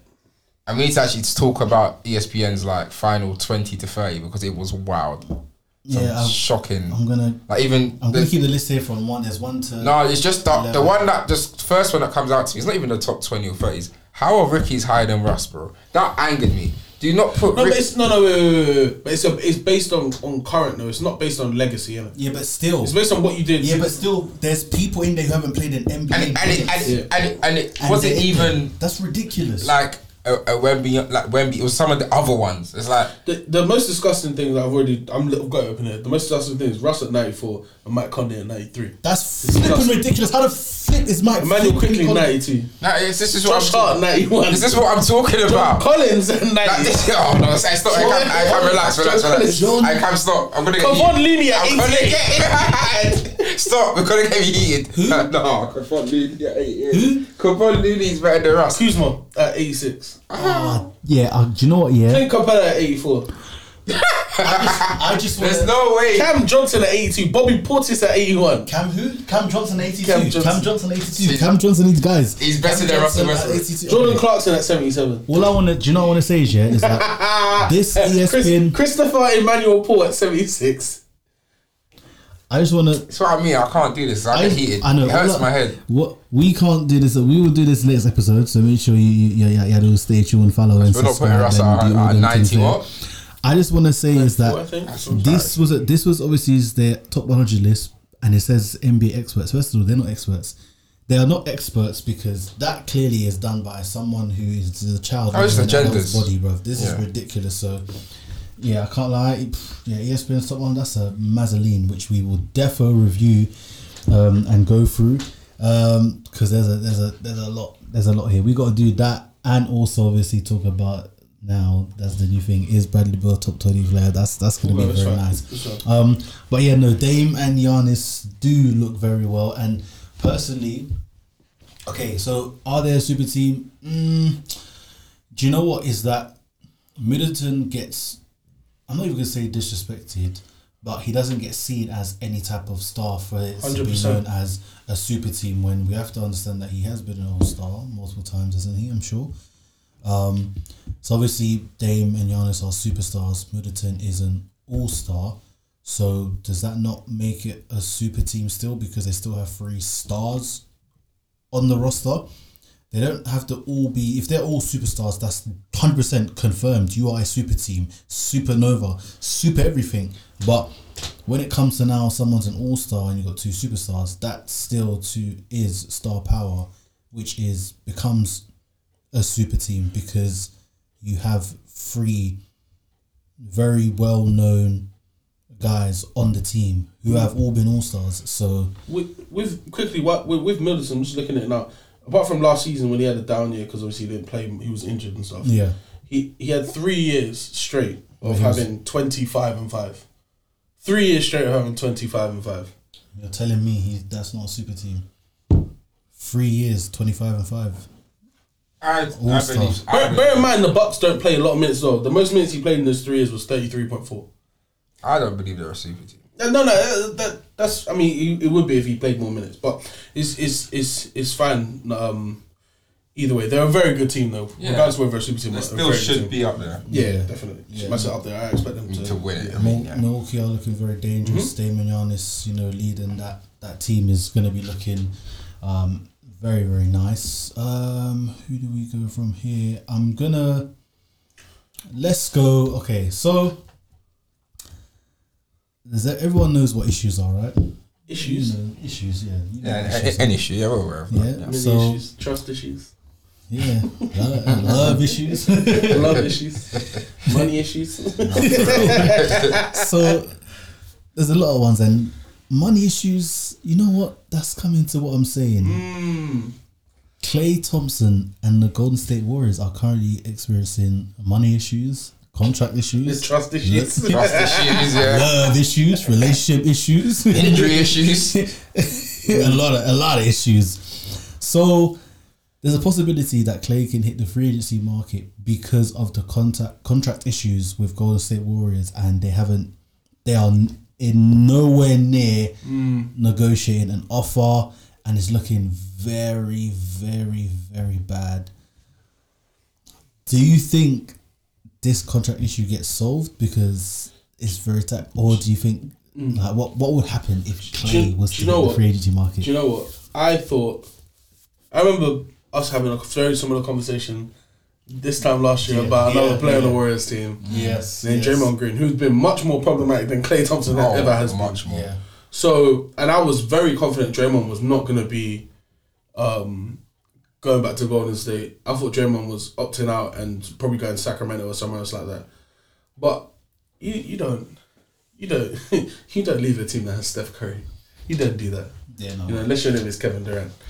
And we need to actually talk about ESPN's like final twenty to thirty because it was wild. Some Yeah, I'm, shocking. I'm gonna. like even I'm the- gonna keep the list here from one. There's one to. no, it's just the, the one that just first one that comes out to me. It's not even the top twenty or thirties. How are Ricky's higher than Russ, bro? That angered me. Do you not put No, Rick- but it's no, no, wait, wait, wait, wait. But it's a, it's based on on current though. It's not based on legacy. Innit? Yeah, but still. It's based on what you did. Yeah, but still, there's people in there who haven't played in NBA. and it, and it, and games. it, and it, and it And wasn't even That's ridiculous. like a, a Wemby, like Wemby. It was some of the other ones. It's like The, the most disgusting thing that I've already I'm I've got it open here. The most disgusting thing is Russ at 94 and Mike Conley at 93. That's flipping ridiculous. How the flip is Mike? Immanuel flipping Quickley 92. nah, it's, this is what Josh I'm Hart 91. Is this what I'm talking about? Collins at 90. Like this, oh no, say stop. I can't, I can't relax, relax, relax. John- I can't stop. I'm gonna get Kevon heated. Looney at I'm gonna 88. get [LAUGHS] Stop, we're gonna get you heated. no, Kevon Looney at 88. Who? [LAUGHS] Kevon Looney's better than Russ. Kuzma at 86. Ah, yeah. Uh, do you know what? Yeah. Clint Capela at 84. [LAUGHS] I just want There's no way. Cam Johnson at 82. Bobby Portis at 81. Cam who? Cam Johnson 82. Cam Cam Johnson. Johnson, 82. Cam Johnson these guys. He's better than Russell Johnson Westbrook. Jordan Okay. Clarkson at 77. All I want to, do you know what I want to say is yeah, is that [LAUGHS] this Chris, ESPN. Christopher Emmanuel Paul at 76. I just want to. That's what I mean. I can't do this. I get heated. I know. It hurts all my head. What we can't do this. We will do this next episode. So make sure you, you, yeah, yeah, yeah, stay tuned, follow, and We're not putting subscribe. And at, do all at 90 things what? I just want to say is that this was a, this was obviously their top 100 list, and it says NBA experts. First of all, they're not experts. They are not experts because that clearly is done by someone who is the child Oh, it's of an agendas. body, bro. This Yeah. is ridiculous. So, yeah, I can't lie. Yeah, E ESPN's top one. That's a Mazzoline, which we will defo review um, and go through because there's a there's a there's a lot there's a lot here. We got to do that and also obviously talk about now. That's the new thing. Is Bradley Beal top twenty player? That's that's gonna be very right. nice. Right. Um, but yeah, no, Dame and Giannis do look very well. And personally, okay, so are they a super team? Mm, do you know what is that? Middleton gets, I'm not even gonna say disrespected, but he doesn't get seen as any type of star for it to be known as a super team. When we have to understand that he has been an all star multiple times, hasn't he? I'm sure. Um, so obviously Dame and Giannis are superstars. Middleton is an all star. So does that not make it a super team still because they still have three stars on the roster? They don't have to all be if they're all superstars. That's hundred percent confirmed. You are a super team, supernova, super everything. But when it comes to now, someone's an all star and you have got two superstars. That still too is star power, which is becomes a super team because you have three very well known guys on the team who have all been all stars. So with, with quickly with, with Middleton, I'm just looking at it now. Apart from last season when he had a down year because obviously he didn't play, he was injured and stuff. yeah, He he had three years straight of he was- having 25 and five. Three years straight of having 25 and five. you're telling me he that's not a super team. Three years, twenty five and five. I, I All-star. believe. I Bear, believe- bear in mind the Bucks don't play a lot of minutes though. The most minutes he played in those three years was 33.4. I don't believe they're a super team. No, no, that, that that's. I mean, it, it would be if he played more minutes, but it's it's it's it's fine. Um, either way, they're a very good team though. Yeah. Regardless of whether they're a super team, They still should team. be up there. Yeah, Yeah. definitely. Yeah. Mess it up there. I expect them to, To win it. I mean, yeah. Milwaukee are looking very dangerous. Damon Giannis, you know, leading that that team is going to be looking um, very very nice. Um, who do we go from here? I'm gonna let's go. Okay, so there's a, everyone knows what issues are, right? Issues. You know, issues, yeah. You know Yeah, issues a- are. any issue, yeah, we're aware of. Yeah. Yeah. So- issues. Trust issues. Yeah, love, love issues. Love issues. Money issues. [LAUGHS] so there's a lot of ones and money issues. You know what? That's coming to what I'm saying. mm. Klay Thompson and the Golden State Warriors are currently experiencing money issues, contract issues, trust issues. Trust issues, yeah. love [LAUGHS] issues, relationship issues, Injury [LAUGHS] issues. a lot of a lot of issues. So there's a possibility that Klay can hit the free agency market because of the contact contract issues with Golden State Warriors, and they haven't. They are in nowhere near hmm. negotiating an offer, and it's looking very, very, very bad. Do you think this contract issue gets solved because it's very tight, or do you think like what what would happen if Klay you- was do to you hit know the free agency market? Do you know what? I thought. I remember us having a very similar conversation this time last year Yeah, about another yeah, player on the. Warriors team. Yes, Named Draymond Green, who's been much more problematic than Klay Thompson Oh, ever has been. much more. Yeah. So, and I was very confident Draymond was not going to be um, going back to Golden State. I thought Draymond was opting out and probably going to Sacramento or somewhere else like that. But you you don't you don't [LAUGHS] you don't leave a team that has Steph Curry. You don't do that. Yeah, no. You know, unless your name is Kevin Durant. [LAUGHS]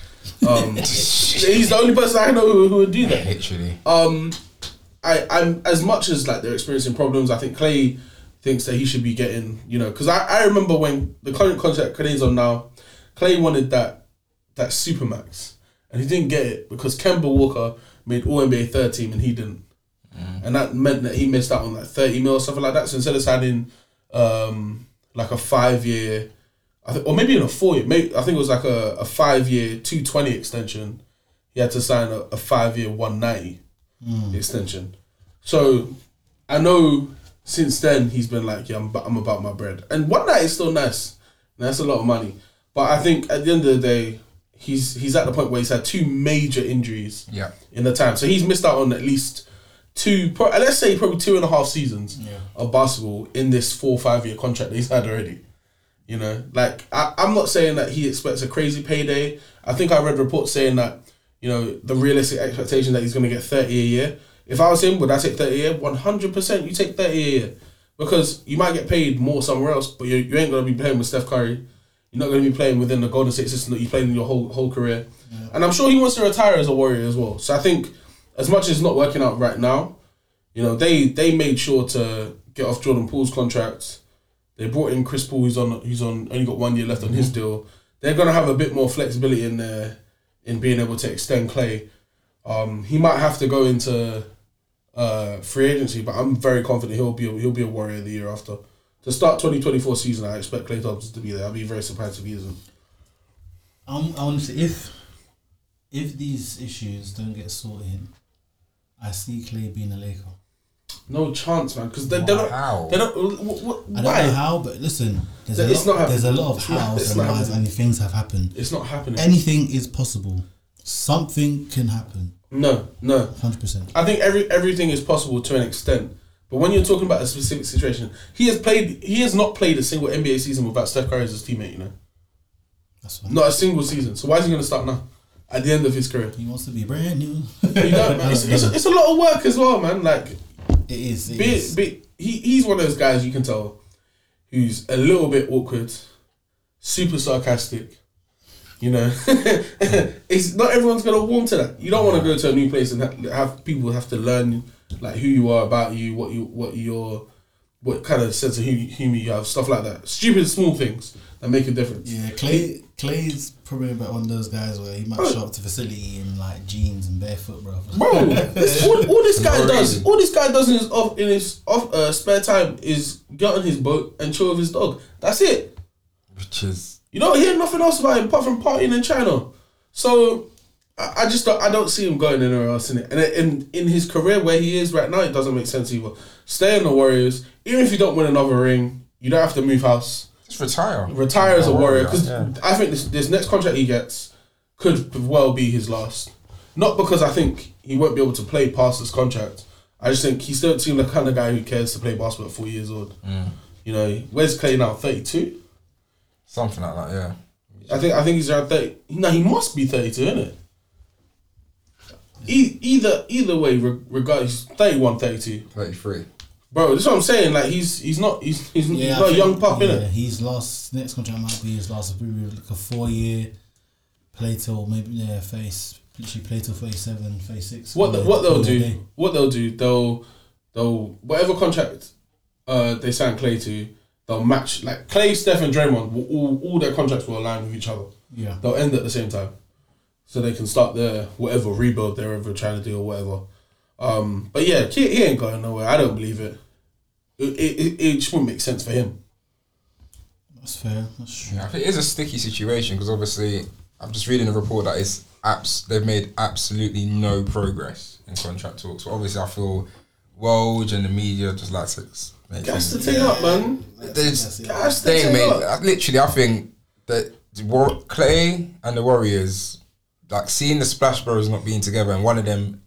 Um, he's the only person I know who, who would do that. Literally. Um, I, I'm as much as like they're experiencing problems. I think Klay thinks that he should be getting, you know, because I, I remember when the current contract Klay's on now, Klay wanted that that supermax, and he didn't get it because Kemba Walker made All NBA third team and he didn't, and that meant that he missed out on like thirty mil or something like that. So instead of signing um, like a five year, I think, or maybe even a four year, maybe I think it was like a, a five year two twenty extension. He had to sign a, a five year one ninety extension. So I know since then he's been like, yeah, I'm, I'm about my bread. And one night is still nice. That's a lot of money. But I think at the end of the day, he's he's at the point where he's had two major injuries Yeah. in the time. So he's missed out on at least two, pro- let's say probably two and a half seasons of basketball in this four five year contract that he's had already. You know, like I, I'm not saying that he expects a crazy payday. I think I read reports saying that you know the realistic expectation that he's going to get 30 a year. If I was him, would I take 30 a year? 100. percent You take 30 a year because you might get paid more somewhere else, but you, you ain't going to be playing with Steph Curry. You're not going to be playing within the Golden State system that you played in your whole whole career. And I'm sure he wants to retire as a Warrior as well. So I think as much as it's not working out right now, you know they they made sure to get off Jordan Poole's contract. They brought in Chris Paul, who's on who's on only got one year left on his deal. They're gonna have a bit more flexibility in there in being able to extend Clay. Um, he might have to go into uh, free agency, but I'm very confident he'll be a, he'll be a Warrior the year after. To start 2024 season, I expect Klay Thompson to be there. I'll be very surprised if he isn't. I'm honestly, if if these issues don't get sorted, I see Klay being a Laker. No chance, man, because they, they're not. How? They don't. What, what, I don't why? know how, but listen, there's a It's lot, not there's a lot of hows and whys and things have happened. It's not happening. Anything is possible. Something can happen. no, no. Hundred percent. I think every everything is possible to an extent. But when you're talking about a specific situation, he has played. He has not played a single NBA season without Steph Curry as his teammate. You know, That's not a single season. So why is he going to start now? At the end of his career, He wants to be brand new. you don't, man. It's, it's, it's a lot of work as well, man. Like, It is. It be, is. be, he he's one of those guys you can tell who's a little bit awkward, super sarcastic. You know, [LAUGHS] it's not everyone's gonna warm to that. You don't want to go to a new place and ha- have people have to learn like who you are about you, what you what your what kind of sense of hu- humor you have, stuff like that. Stupid small things that make a difference. Yeah, Klay. Klay's probably about one of those guys where he might show up to facility in like jeans and barefoot, bro. [LAUGHS] Bro, this, all, all this guy does, all this guy does in his off in his off uh, spare time is get on his boat and chill with his dog. That's it. Which is You don't hear nothing else about him apart from partying in China. So I, I just don't, I don't see him going anywhere else in it. And in in his career where he is right now, it doesn't make sense either. Stay in the Warriors. Even if you don't win another ring, you don't have to move house. just retire. Retire as a Warrior because yeah. I think this this next contract he gets could well be his last. Not because I think he won't be able to play past this contract. I just think he still seems the kind of guy who cares to play basketball at four years old. Mm. You know, where's Klay now? Thirty two. Something like that, yeah. I think I think he's around thirty. No, he must be thirty-two, isn't it? E- either either way, re- regardless, 31, 32. 33. Bro, that's what I'm saying. Like he's he's not he's he's Yeah, not I a young think- pup, yeah, innit? His last next contract might be his last maybe like a four year play till maybe yeah face literally play till 37, 36. What the, what they'll call it a do? day. What they'll do? They'll they'll whatever contract uh they sign Klay to, they'll match like Klay, Steph, and Draymond. Will, all all their contracts will align with each other. Yeah. They'll end at the same time. So they can start their whatever rebuild they're ever trying to do or whatever. Um, but yeah, he, he ain't going nowhere. I don't believe it. It, it, it just wouldn't make sense for him. That's fair. That's true. Yeah, I think it is a sticky situation because obviously I'm just reading a report that it's abs- they've made absolutely no progress in contract talks. So obviously I feel Woj and the media just like to s- make Gas the things- thing up, man. They just- Gas the thing made up. literally. I think that War- Klay and the Warriors, like seeing the Splash Bros not being together and one of them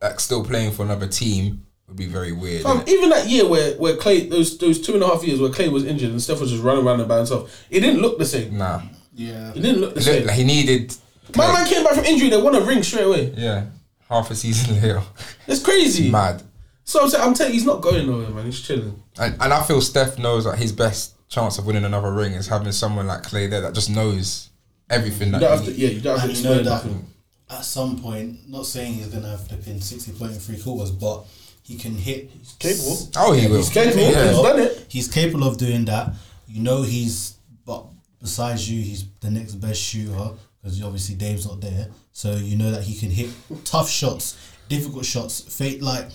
like still playing for another team would be very weird. Fam, innit? even that year where, where Klay those those two and a half years where Klay was injured and Steph was just running around by himself, it didn't look the same. Nah, Yeah. It didn't look the it same. like he needed. My man came back from injury, they won a ring straight away. Yeah, half a season [LAUGHS] later. It's crazy. Mad. So I'm saying, I'm telling you, he's not going nowhere, man. He's chilling. And, and I feel Steph knows that his best chance of winning another ring is having someone like Klay there that just knows everything You that don't he have to, yeah, you don't have And you know explain that nothing. at some point, not saying he's gonna have flipping sixty point in three quarters, but he can hit. He's capable. Oh, he will. He's capable. Yeah. He's done it. He's capable of doing that. You know he's, but besides you, he's the next best shooter because obviously Dave's not there. So you know that he can hit tough shots, difficult shots, fake like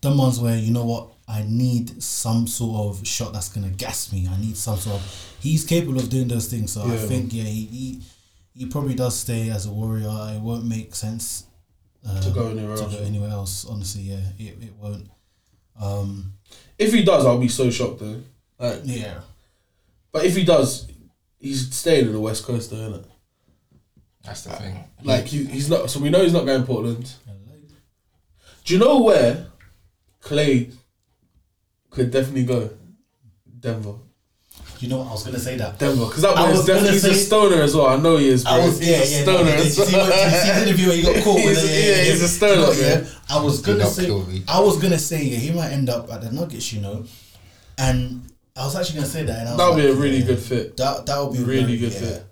the ones where you know what I need some sort of shot that's gonna gas me. I need some sort of. He's capable of doing those things. So I think yeah, he, he he probably does stay as a warrior. It won't make sense uh, To go anywhere to else. go anywhere else. Honestly, yeah, it, it won't. Um, If he does, I'll be so shocked though. Like, yeah. but if he does, he's staying in the West Coast though, innit? That's the thing. Like he, he's not. So we know he's not going to Portland. Do you know where Klay could definitely go? Denver. You know what? I was gonna say that. Denver, because that boy is was definitely he's a stoner as well. I know he is. Bro. I was he's yeah a yeah. stoner. No, did you see, what, did you see the interview where he got caught with He's- it? yeah, he's a stoner, You know, man. yeah. I was gonna say. I was gonna say yeah. He might end up at the Nuggets, you know, and I was actually gonna say that. And I was That would be a really yeah, good fit. That that would be Really very- good yeah. fit.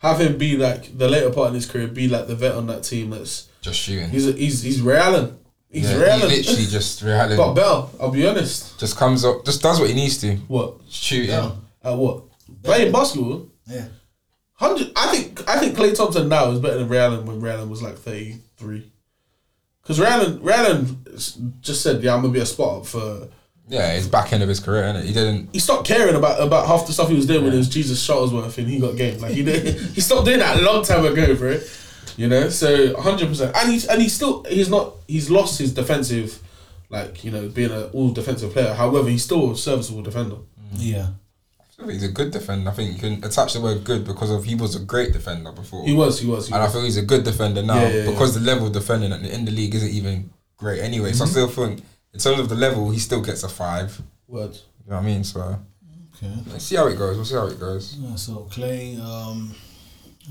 Have him be like the later part in his career, be like the vet on that team. That's Just shooting. he's a, he's he's Ray Allen. He's yeah, Ray he literally just [LAUGHS] reality. But Bell, I'll be honest. just comes up, just does what he needs to. What Shooting. Yeah. at what playing basketball? Yeah. Hundred. I think I think Klay Thompson now is better than Ray Allen when Ray Allen was like thirty three. Because Ray Allen, Ray Allen just said, "Yeah, I'm gonna be a spot up for." Yeah, it's back end of his career, is He didn't. He stopped caring about about half the stuff he was doing when it was Jesus Shuttlesworth and he got game. Like he did, [LAUGHS] he stopped doing that a long time ago, bro. You know, so hundred percent. And he's and he's still he's not he's lost his defensive, like you know, being an all defensive player. However, he's still a serviceable defender. Yeah. I think he's a good defender. I think you can attach the word good because of he was a great defender before. He was, he was, he and I was. feel he's a good defender now Yeah, yeah, because the level of defending in the, in the league isn't even great anyway. Mm-hmm. So I still think in terms of the level, he still gets a five. Words. You know what I mean? So Okay. let's see how it goes. We'll see how it goes. Yeah, so Klay, um,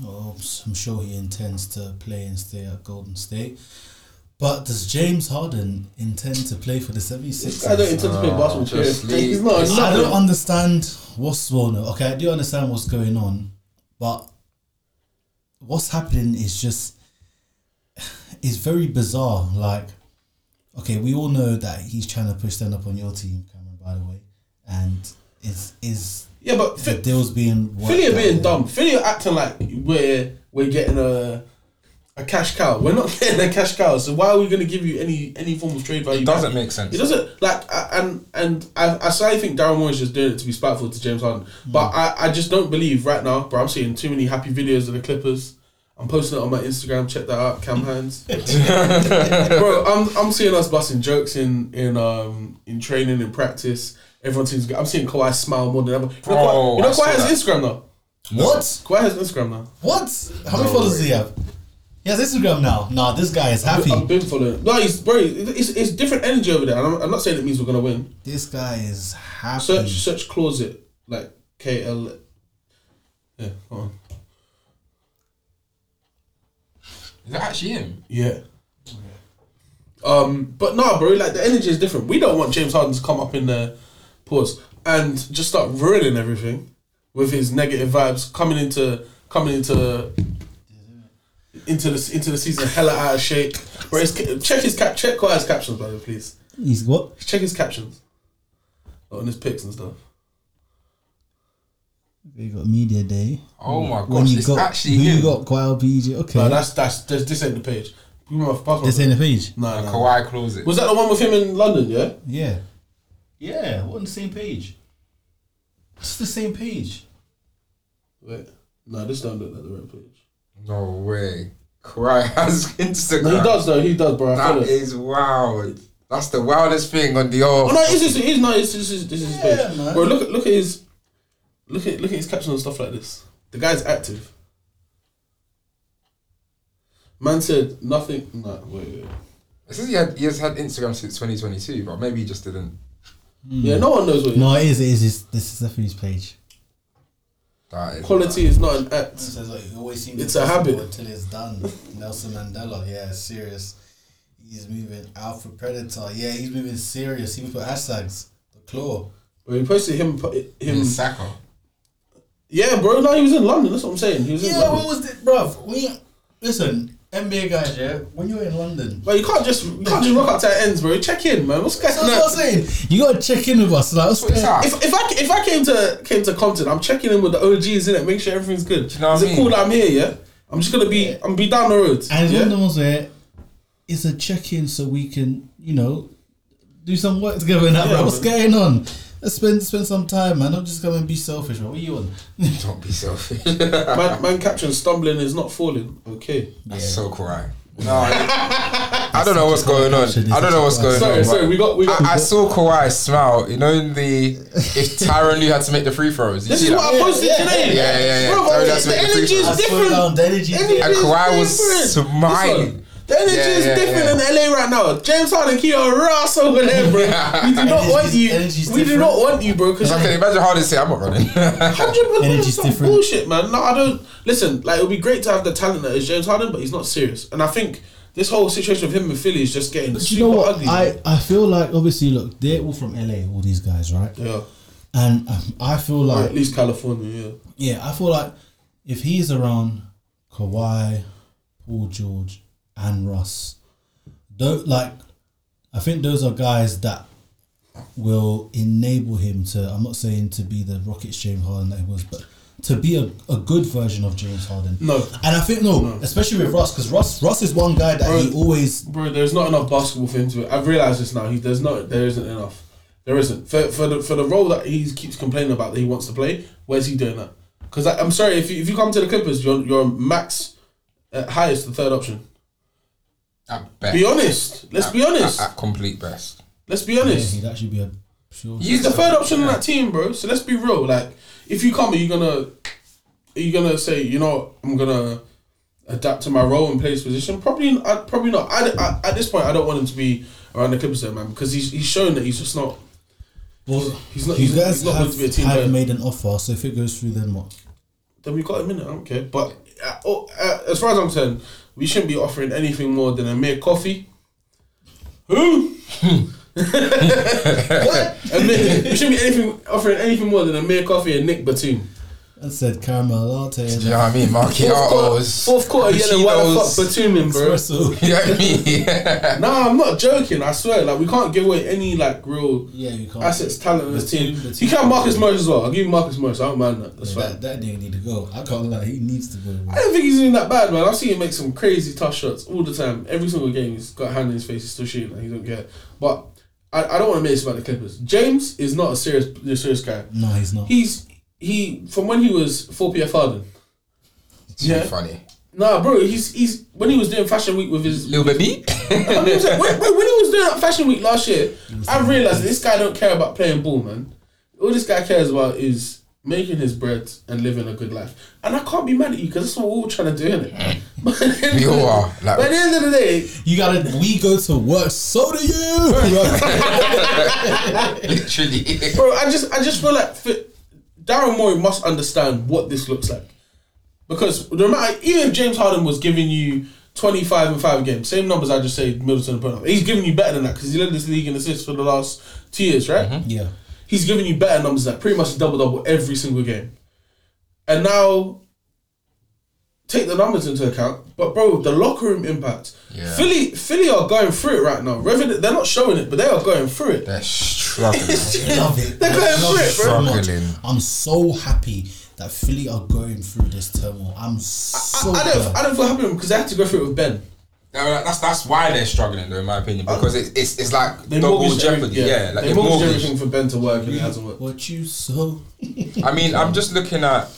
well, I'm sure he intends to play and stay at Golden State. But does James Harden intend to play for the 76ers? I don't intend to play Oh, basketball. just period. He's not. He's I don't understand what's well, no, okay, I do understand what's going on, but what's happening is just it's very bizarre. Like, okay, we all know that he's trying to push stand up on your team, Cameron, by the way, and is is yeah, but the Philly deals being worked are being or- dumb. Philly are acting like we're we're getting a a cash cow. We're not [LAUGHS] getting a cash cow. So why are we going to give you any any form of trade value? It doesn't back? make sense. It doesn't like, and and I, I slightly think Daryl Morey is just doing it to be spiteful to James Harden. But I, I just don't believe right now, bro. I'm seeing too many happy videos of the Clippers. I'm posting it on my Instagram. Check that out, Cam Hinds. [LAUGHS] bro, I'm I'm seeing us busting jokes in in um in training in practice. Everyone seems good. I'm seeing Kawhi smile more than ever. You know, Oh, Kawhi, you know Kawhi has that. Instagram now. What? Kawhi has Instagram now. What? How many followers does he have? He has Instagram now. Nah, this guy is happy. I've been following. No, he's bro. It's, it's different energy over there. And I'm, I'm not saying it means we're gonna win. This guy is happy. Search search closet like K L. Yeah, go on. Is that actually him? Yeah. Um, but no, bro. Like the energy is different. We don't want James Harden to come up in the pause and just start ruining everything with his negative vibes coming into coming into into the into the season hella out of shape. Bro, his, check his cap. Check Kawhi's captions, brother, please. He's what? Check his captions on his pics and stuff. You got media day. Oh my When gosh, you it's got actually who you got? Kyle BJ. Okay, No, that's that's this, this ain't the page. Give me my passport. this ain't the page. No, A no. Kawhi closet. Was that the one with him in London? Yeah. Yeah, yeah. We're on the same page. It's the same page. Wait. No, this don't look like the right page. No way. Kawhi has [LAUGHS] Instagram. No, he does though. He does, bro. I That feel it. is wild. That's the wildest thing on the earth. Oh no, it is. It is. No, it's, this is this is his page. man. Bro, look at look at his look at look at his caption and stuff like this. The guy's active. Man said nothing. No, wait, wait. It says he, had, he has had Instagram since 2022, but maybe he just didn't. Hmm. Yeah, no one knows what. No, it is. It is. It's, this is the his page. That is Quality is not an act. says like you always seem It's a habit. until it's done. Nelson Mandela, yeah, serious. He's moving. Alpha Predator, yeah, he's moving serious. He put hashtags. The claw. Bro, he posted him put him. him. Saka. Yeah, bro. No, he was in London. That's what I'm saying. He was in Yeah, London. what was it, bro? When you, listen, NBA guys, yeah, when you're in London. But you can't just you can't just rock up to the ends, bro. Check in, man. What's going That's what I'm on? saying. You gotta check in with us. Like, what's What's going- that? If, if I if I came to came to Compton, I'm checking in with the OGs in it, make sure everything's good. you know what Is I it mean? cool that I'm here? Yeah, I'm just gonna be I'm gonna be down the road. And it's yeah? one of the ones where it's a check in so we can, you know, do some work together and that, Yeah. What's man. going on? Let's spend spend some time, man. Don't just come and be selfish, man. What are you on? [LAUGHS] Don't be selfish. [LAUGHS] man, man caption stumbling is not falling. Okay. That's so Kawhi. No, I, I don't know what's going on. I don't know what's going Sorry, on. sorry. but We got we got. I, I saw Kawhi smile. You know, in the if [LAUGHS] Tyronn Lue had to make the free throws. You this see is that? what I posted today. Yeah, yeah, yeah. Bro, Sorry, the that's making the energy is. I swear different. down, the energy is different. is Kawhi was different. smiling. Listen, The energy Yeah, is yeah, different yeah. in LA right now. James Harden, Keon Ross over there, bro. We do not want you. energy's We do not want you, bro. Because I can imagine how they say I'm not running. [LAUGHS] Hundred percent Energy's some different. bullshit, man. No, I don't listen. Like, it would be great to have the talent that is James Harden, but he's not serious. And I think this whole situation with him with Philly is just getting But super you know what? ugly. I, man. I feel like obviously look they're all from LA, all these guys, right? yeah, And um, I feel or like at least California. Yeah, yeah, I feel like if he's around Kawhi, Paul George, and Russ, don't like. I think those are guys that will enable him to. I'm not saying to be the Rockets James Harden that he was, but to be a, a good version of James Harden. No. and I think no, especially with Russ, because Russ Russ is one guy that he always bro. There's not enough basketball for him to. I've realized this now. He there's not. There isn't enough. There isn't for for the for the role that he keeps complaining about that he wants to play. Where's he doing that? Because I'm sorry, if you, if you come to the Clippers, you're you're max at highest the third option. At best. Be honest. Let's be honest. At, at complete best. Let's be honest. yeah, honest. he'd actually be a sure. He's the third option in that team, bro. So let's be real. Like, if you come, are you gonna, are you gonna say, you know, I'm gonna adapt to my role and play this position? Probably, I, probably not. I, I, at this point, I don't want him to be around the Clippers, there, man, because he's he's shown that he's just not. Well, He's not. you He's, guys he's not have, going to be a team have player. made an offer, so if it goes through, then what? Then we got him in it. I don't care. But uh, oh, uh, as far as I'm concerned, we shouldn't be offering anything more than a mere coffee. Who? [LAUGHS] what? We shouldn't be anything offering anything more than a mere coffee and Nick Batum. I said caramel latte. Do you know what I mean? Fourth quarter, Macchiatos. fourth quarter yelling, why the fuck cappuccinos. Batum in, bro? espresso. [LAUGHS] You know what I mean? Yeah. [LAUGHS] Nah, I'm not joking. I swear, like we can't give away any like real Yeah, you can't. assets, talent in this team. Batum- You can have Marcus Morris as well. I'll give you Marcus Morris. I don't mind that. That's Yeah, fine. that, that nigga need to go. I can't lie. He needs to go. I don't think he's doing that bad, man. I've seen him make some crazy tough shots all the time. Every single game, he's got a hand in his face. He's still shooting. Like, he don't care. But I, I don't want to make this about the Clippers. James is not a serious, a serious guy. No, he's not. He's he from when he was four PF Harden. Too Yeah. funny. Nah, bro. He's he's when he was doing Fashion Week with his Little baby. I mean, when, when, when he was doing that Fashion Week last year, I realized this guy don't care about playing ball, man. All this guy cares about is making his bread and living a good life. And I can't be mad at you because that's what we're all trying to do, innit? [LAUGHS] But at the end We of the- all are. But at the end of the day, You gotta. We go to work. So do you. [LAUGHS] [LAUGHS] literally. bro, I just I just feel like fi- Daryl Morey must understand what this looks like. Because no matter, even if James Harden was giving you 25 and 5 games, same numbers I just say Middleton and put up, he's giving you better than that because he led this league in assists for the last two years, right? Mm-hmm. yeah. he's giving you better numbers than that, pretty much double double every single game. And now take the numbers into account, but bro, the locker room impact. Yeah. Philly Philly are going through it right now. Whether they- they're not showing it, but they are going through it. They're struggling. [LAUGHS] Love it. They're I going love for it, so bro. much. Struggling. I'm so happy that Philly are going through this turmoil. I'm so I, I don't. I don't feel happy with because they had to go through it with Ben. No, that's that's why they're struggling, though, in my opinion, because it's it's, it's like They double mortgaged jeopardy. every- Yeah, like they they mortgaged mortgaged. everything for Ben to work and it hasn't worked. What you so? I mean, I'm [LAUGHS] just looking at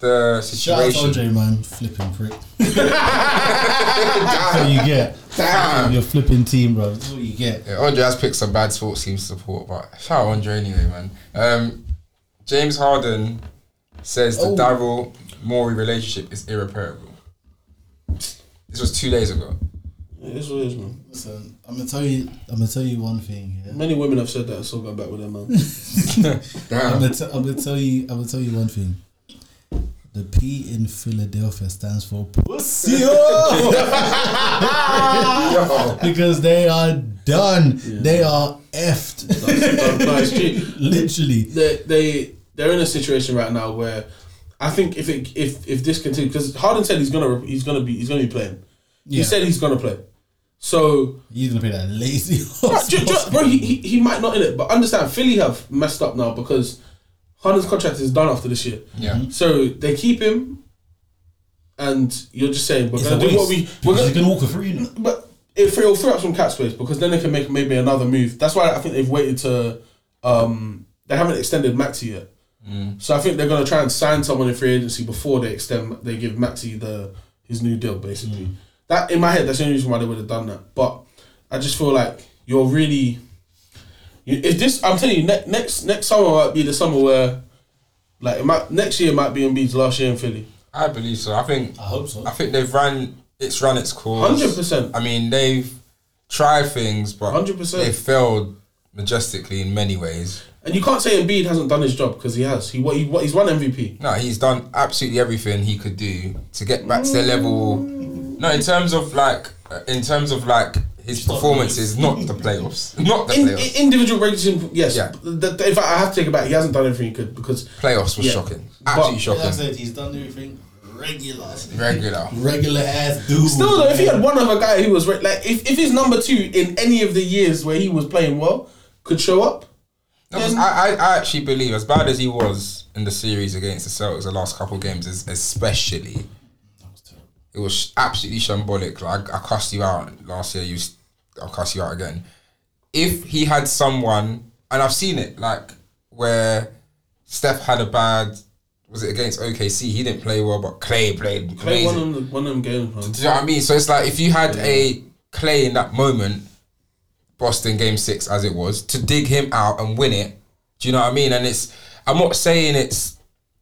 the Shout out to. OJ, man, flipping prick. [LAUGHS] That's what you get. Damn. Your flipping team, bro. That's what you get. Yeah, Andre has picked some bad sports teams to support, but shout out Andre anyway, man. Um, James Harden says the Oh. Daryl Morey relationship is irreparable. This was two days ago. It is what it is, man. Listen, I'm gonna tell you. I'm gonna tell you one thing. Yeah? Many women have said that and still gone back with them, man. [LAUGHS] [LAUGHS] I'm gonna, t- I'm gonna tell you. I'm gonna tell you one thing. The P in Philadelphia stands for pussy [LAUGHS] because they are done. They are effed. no, it's true. Literally. They they they're in a situation right now where I think if it if if this continues because Harden said he's gonna he's gonna be he's gonna be playing. He Yeah. said he's gonna play. So He's gonna play that lazy. Bro, bro, he, he, he might not in it, but understand Philly have messed up now because Harden's contract is done after this year. Yeah. Mm-hmm. So they keep him, and you're just saying we're gonna do what we because we're he's gonna, gonna walk a free. You know? but if it'll free up some cap space because then they can make maybe another move. That's why I think they've waited to. Um, they haven't extended Maxey yet, mm. so I think they're gonna try and sign someone in free agency before they extend. They give Maxey the his new deal basically. Mm. That in my head, that's the only reason why they would have done that. But I just feel like you're really. You, if this, I'm telling you, ne- next next summer might be the summer where, like, it might, next year might be Embiid's last year in Philly. I believe so. I think I hope so. I think they've run it's run its course. 100%. I mean, they've tried things, but 100%. they failed majestically in many ways. And you can't say Embiid hasn't done his job because he has. He what he what he's won MVP. No, he's done absolutely everything he could do to get back to the level. No, in terms of like, in terms of like his performances, not the playoffs, [LAUGHS] not the In, playoffs. individual regulation, yes. Yeah. The- the- in fact, I have to take it back. He hasn't done everything he could because playoffs was Yeah. shocking, But- absolutely Like I shocking. said, he's done everything regular. Regular. Regular ass dude. still though, if he had one other guy who was re- like, if, if his number two in any of the years where he was playing well could show up, No, 'cause I, I, I actually believe as bad as he was in the series against the Celtics the last couple of games, es- especially, it was absolutely shambolic. Like I, cussed you out last year. You, I'll cuss you out again. If he had someone, and I've seen it, like where Steph had a bad, was it against OKC? He didn't play well, but Klay played play amazing. one of them, one of them games, man. Do you know what I mean? So it's like if you had a Klay in that moment, Boston game six as it was, to dig him out and win it. Do you know what I mean? And it's I'm not saying it's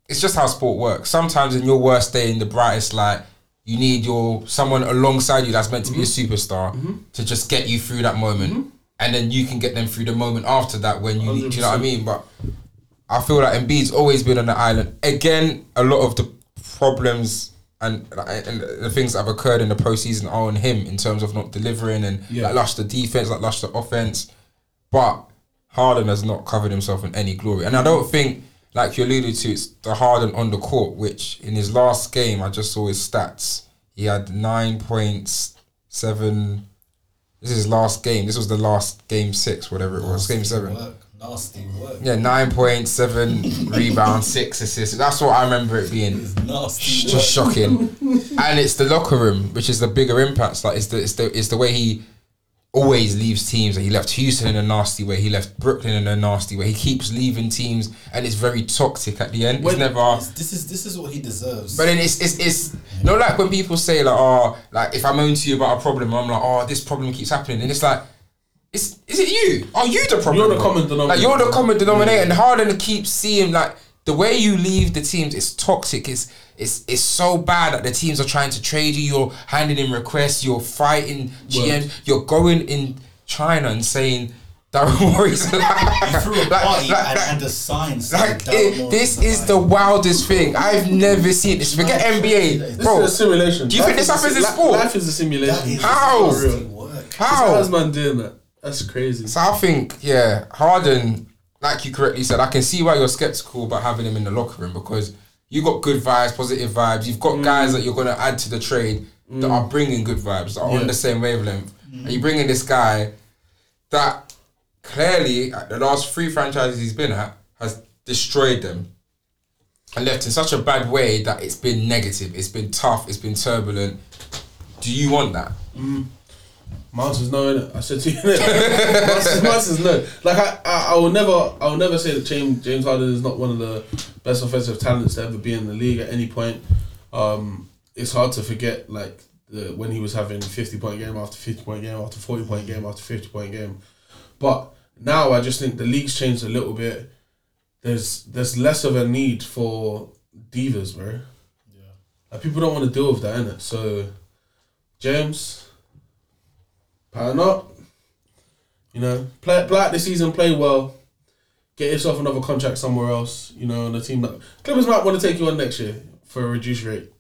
it's just how sport works. Sometimes in your worst day, in the brightest light, you need your someone alongside you that's meant to be a superstar to just get you through that moment, and then you can get them through the moment after that when you need. Do you know what I mean? But I feel like Embiid's always been on the island. Again, a lot of the problems and and the things that have occurred in the postseason are on him in terms of not delivering and Yeah. like lush the defense, like lush the offense. But Harden has not covered himself in any glory, and I don't think, like you alluded to, it's the Harden on the court. Which in his last game, I just saw his stats. He had nine points, seven. This is his last game. This was the last game six, whatever it was, game seven. Work. Nasty work. Yeah, nine points, seven [LAUGHS] rebounds, six assists. That's what I remember it being. Nasty work. Just shocking. [LAUGHS] and it's the locker room, which is the bigger impacts. Like it's the it's the it's the way he always leaves teams. Like he left Houston in a nasty way. He left Brooklyn in a nasty way. He keeps leaving teams, and it's very toxic at the end. It's When- never. This is this is what he deserves. But then it's it's it's you know like when people say like oh like if I'm moan to you about a problem I'm like oh this problem keeps happening and it's like it's is it you are you the problem You're the common denominator. like you're the common denominator and Harden keeps seeing like the way you leave the teams is toxic it's it's it's so bad that the teams are trying to trade you you're handing in requests you're fighting GM you're going in China and saying Daryl Morey's he threw a like, party like, and, like, and the signs. like it, this Morey is the wildest thing. I've never seen this. Forget NBA, This bro. is a simulation. do you think this is a happens in sport? Life is a simulation. That is How? It's not nasty real. work. How's man doing that? That's crazy. So I think, yeah, Harden, like you correctly said, I can see why you're skeptical about having him in the locker room because you got good vibes, positive vibes. You've got guys mm. that you're gonna add to the trade that are mm. bringing good vibes, that are Yeah. on the same wavelength. Mm. And you bring in this guy that clearly, at the last three franchises he's been at, has destroyed them. and left in such a bad way that it's been negative. It's been tough. It's been turbulent. Do you want that? My answer's no, innit? I said to you, innit? my, answer's, my answer's no. Like I, I, I will never, I will never say that James James Harden is not one of the best offensive talents to ever be in the league at any point. Um, it's hard to forget like the, when he was having fifty point game after fifty point game after forty point game after fifty point game, but now I just think the league's changed a little bit. There's there's less of a need for divas, bro. Yeah. Like people don't want to deal with that, innit? So, James, pattern up. You know, play play out the season, play well. Get yourself another contract somewhere else. You know, on the team that Clippers might want to take you on next year for a reduced rate.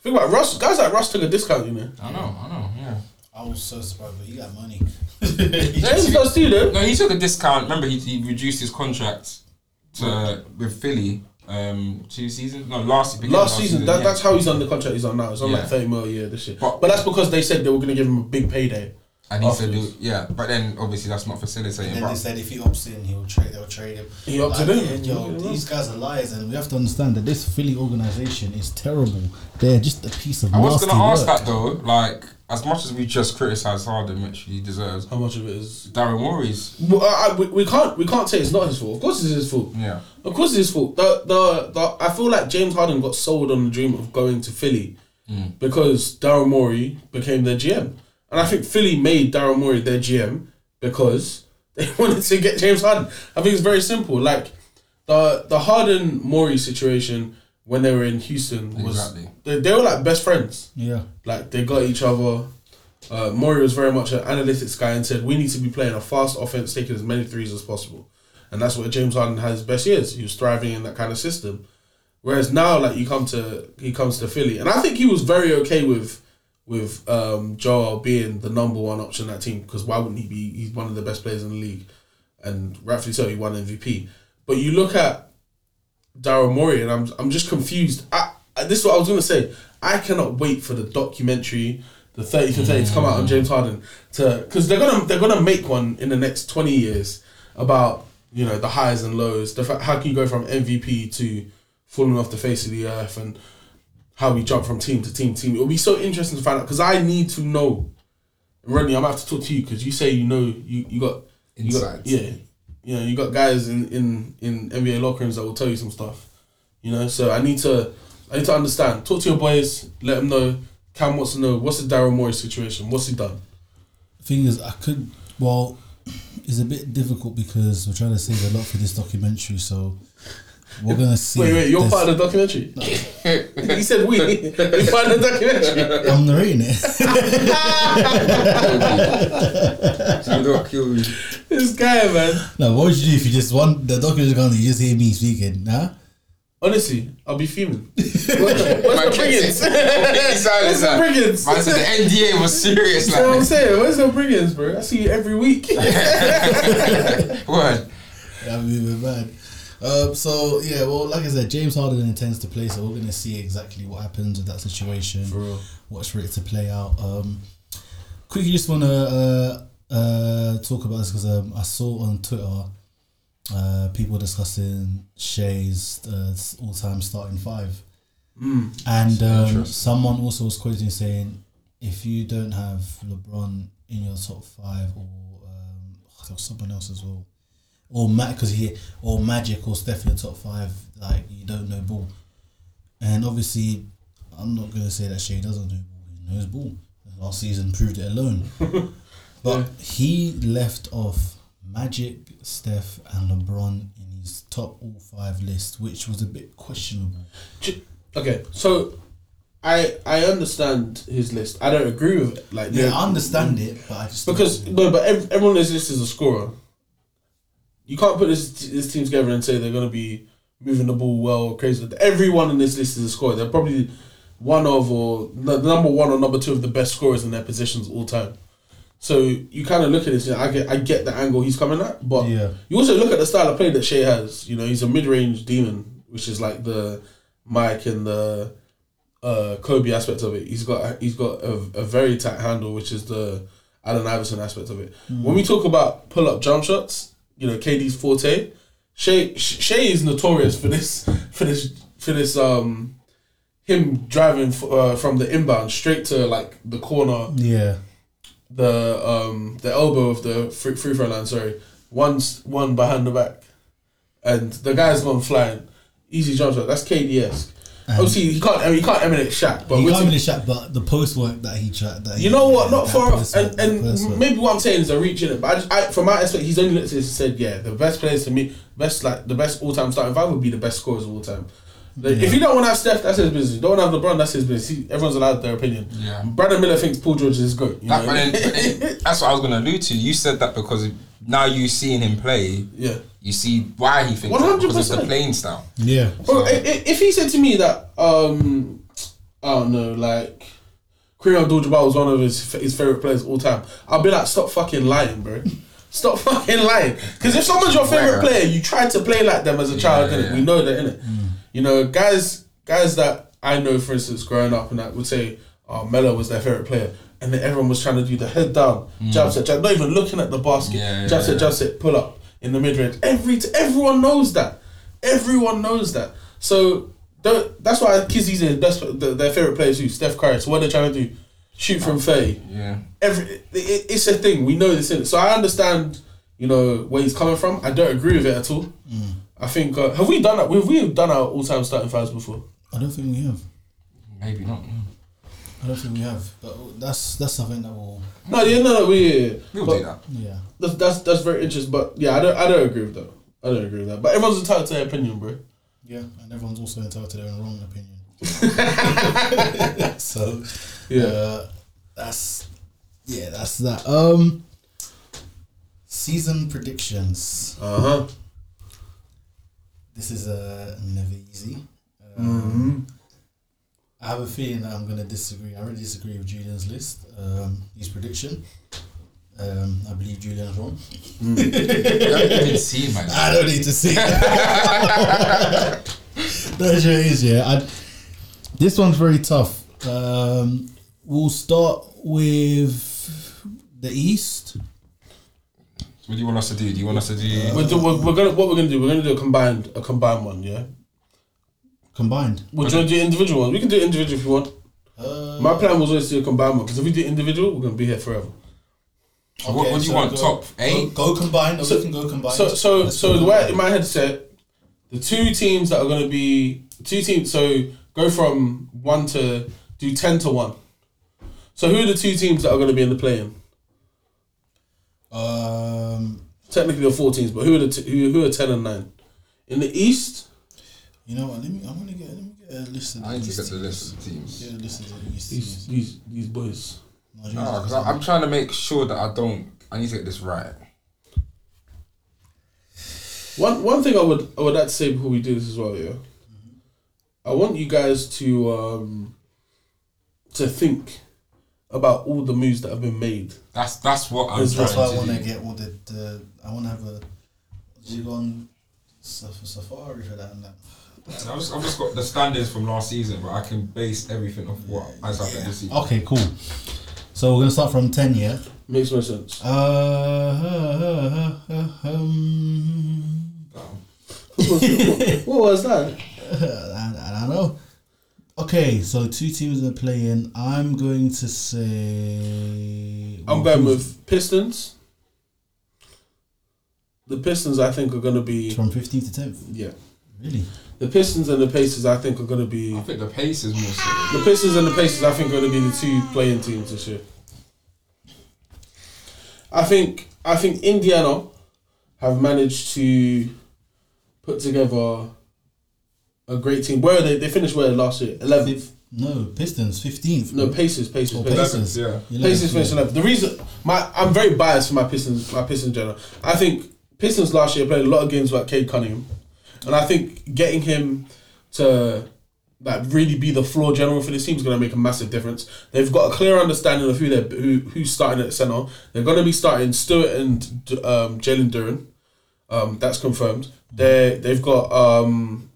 Think about Russ. Guys like Russ took a discount. You know, I know. I know. Yeah. I was so surprised, but he got money. James does too, though. No, he took a discount. Remember, he, he reduced his contract to with Philly. Um, two seasons. No, last beginning of Last season, that, yeah. that's how he's on the contract he's on now. It's on Yeah. like thirty mil a year this year. But- But, that's because they said they were going to give him a big payday. And he said, afterwards. yeah, but then obviously that's not facilitating. And then they But said if he opts in, he'll trade. They'll trade him. He opted Like, in. yeah, Yo, these guys are liars, and we have to understand that this Philly organization is terrible. They're just a piece of I was gonna ask that though. Like, as much as we just criticize Harden, which he deserves, How much of it is? Daryl Morey's. Well, I, I- we, we can't we can't say it's not his fault. Of course, it's his fault. Yeah. Of course, it's his fault. The, the the I feel like James Harden got sold on the dream of going to Philly mm. because Daryl Morey became their GM, and I think Philly made Daryl Morey their GM because [LAUGHS] they wanted to get James Harden. I think it's very simple. Like the the Harden Morey situation when they were in Houston was Exactly. they, they were like best friends. Yeah, Like they got each other. Uh, Morey was very much an analytics guy and said we need to be playing a fast offense, taking as many threes as possible, and that's where James Harden had his best years. He was thriving in that kind of system. Whereas now, like you come to he comes to Philly, and I think he was very okay with with um, Joel being the number one option in that team because why wouldn't he be? He's one of the best players in the league, and rightfully so. He won MVP. But you look at Daryl Morey, and I'm I'm just confused. I this is what I was gonna say. I cannot wait for the documentary, the thirty for thirty, to come out on James Harden to because they're gonna they're gonna make one in the next twenty years about you know the highs and lows. The fact how can you go from MVP to falling off the face of the earth and how we jump from team to team to team. It'll be so interesting to find out because I need to know. Rodney, I'm gonna have to talk to you because you say you know you, you got you got yeah you know you got guys in, in in NBA locker rooms that will tell you some stuff. You know, so I need to I need to understand. Talk to your boys. Let them know. Cam wants to know what's the Daryl Morey situation. What's he done? thing is, I could. Well, it's a bit difficult because we're trying to save a lot for this documentary, so we're gonna see. Wait, wait, you're There's- part of the documentary. [LAUGHS] he said we. You're part of the documentary. [LAUGHS] I'm narrating it. [LAUGHS] So you don't kill me. This guy, man. no, what would you do if you just want the documentary gone? You just hear me speaking, huh? Honestly, I'll be fuming. What's the, what's brigands? What's the sir. brigands? Man said the NDA was serious. You know what I'm saying? Where's the brigands, bro? I see you every week. word. That'd be a bad. Um, so yeah, well, like I said, James Harden intends to play, so we're gonna see exactly what happens with that situation. For real. Watch for it to play out. Um, quickly, just wanna uh, uh, talk about this because um, I saw on Twitter uh, people discussing Shai's uh, all-time starting five, and um, someone also was quoting saying, if you don't have LeBron in your top five, or um, there was someone else as well, or because he or Magic or Steph in the top five, like you don't know ball. And obviously, I'm not gonna say that Shai doesn't know ball. He knows ball. Last season proved it alone. [LAUGHS] but he left off Magic, Steph, and LeBron in his top all five list, which was a bit questionable. Okay, so I I understand his list. I don't agree with it. Like Yeah, I understand it, but I just because no, but ev- everyone on this list is a scorer. You can't put this this team together and say they're gonna be moving the ball well or crazy. Everyone in this list is a scorer. They're probably one of or the number one or number two of the best scorers in their positions all time. So you kind of look at this. You know, I get I get the angle he's coming at, but Yeah. you also look at the style of play that Shai has. You know, he's a mid range demon, which is like the Mike and the uh, Kobe aspect of it. He's got he's got a, a very tight handle, which is the Allen Iverson aspect of it. When we talk about pull up jump shots, you know, KD's forte. Shai Shai is notorious for this for this for this um him driving f- uh, from the inbound straight to like the corner Yeah. the um the elbow of the free, free throw line. Sorry, one's one behind the back, and the guy's gone flying. Easy jump shot. That's KD's. Um, Obviously, he can't. I mean, he can't emanate Shaq, but He can't really shot, but the post work that he tried. That he- you know what? Not far off. And, and maybe what I'm saying is a reach in it. But I, just, I, from my aspect, he's only looked at this and said, "Yeah, the best players to me, best like the best all time starting five would be the best scorers of all time." Like, If you don't want to have Steph, that's his business. You don't want to have LeBron, that's his business. He, everyone's allowed their opinion. Yeah. Brandon Miller thinks Paul George is good. You That, know? but then, [LAUGHS] that's what I was going to allude to. You said that because now you seeing him play, yeah. you see why he thinks that because of the 100%. playing style. Yeah. Bro, i- i- if he said to me that, um, I don't know, like, Kareem Abdul-Jabbar was one of his his favorite players all time, I'll be like, stop fucking lying, bro. [LAUGHS] Stop fucking lying. Because if someone's your favorite player, you tried to play like them as a child, Yeah, innit? yeah. We know that, innit? You know, guys, guys that I know, for instance, growing up, and that would say, oh, Melo was their favorite player. And then everyone was trying to do the head down, mm. jab set, jab, not even looking at the basket. Yeah, jab yeah, set, yeah. jab set, pull up in the mid range. Every t- everyone knows that. Everyone knows that. So don't, that's why Kizzy's their best, the, their favorite players who Steph Curry. So what they're trying to do, shoot from thirty. Yeah. Every it, it's a thing. We know this. So I understand, you know, where he's coming from. I don't agree with it at all. Mm. I think uh, have we done that? Have we done our all time starting fives before? I don't think we have. Maybe not. I don't think we have. But that's that's something that will. No, yeah, no, no, we. We'll but do that. Yeah. That's, that's that's very interesting. But yeah, I don't I don't agree with that. I don't agree with that. But everyone's entitled to their opinion, bro. Yeah, and everyone's also entitled to their own wrong opinion. [LAUGHS] [LAUGHS] so, Yeah. uh, that's yeah, that's that. Um, season predictions. Uh huh. This is uh, never easy. Um, I have a feeling that I'm going to disagree. I really disagree with Julian's list. Um, his prediction. Um, I believe Julian's wrong. [LAUGHS] You haven't even seen my I don't need to see. [LAUGHS] That's what it is, yeah. I, this one's very tough. Um, we'll start with the East. What do you want us to do? Do you want us to do? We're, do, we're, we're gonna what we're gonna do. We're gonna do a combined a combined one. Yeah. Combined. We're trying to do individual ones. We can do individual if you want. Uh, My plan was always to do a combined one because if we do individual, we're gonna be here forever. what, what do you so want? go- Top Go, eight? go combined. Or So- we can go combined. So so Let's so go the way in my head set, the two teams that are gonna be two teams. So go from one to do ten to one. So who are the two teams that are gonna be in the play-in? Um, Technically, the four teams, but who are the t- who, who are ten and nine? In the East, you know what? Let me. I'm gonna get. Let me get a list of I need to these get the teams. list of teams. Get a list of these these teams. these these boys. Nigeria's got because I'm trying to make sure that I don't. I need to get this right. One one thing I would I would like to say before we do this as well, yeah. I want you guys to um to think about all the moves that have been made. That's that's what I'm That's trying That's why I want to get all the, the. I want to have a. You go on safari for that and that. I've just, I've just got the standards from last season, but I can base everything off what has happened this season. Okay, cool. So we're gonna start from ten, yeah. Makes no sense. Uh, um, what was that? [LAUGHS] I, I don't know. Okay, so two teams are playing. I'm going to say. I'm going with Pistons. The Pistons, I think, are going to be from 15th to 10th. yeah. Really? The Pistons and the Pacers, I think, are going to be I think the pace is more so. the Pistons and the Pacers. I think are going to be the two playing teams this year. I think I think Indiana have managed to put together a great team. Where are they? They finished where last year? Eleventh. No, Pistons 15th. No. Pacers. Pacers. Oh, Pacers. Pacers. yeah. 11th, Pacers finished 11th. The reason my I'm very biased for my Pistons. My Pistons general. I think Pistons last year played a lot of games without Cade Cunningham, and I think getting him to like really be the floor general for this team is going to make a massive difference. They've got a clear understanding of who they who who's starting at center. They're going to be starting Stewart and um, Jalen Duren. Um, that's confirmed. They they've got um,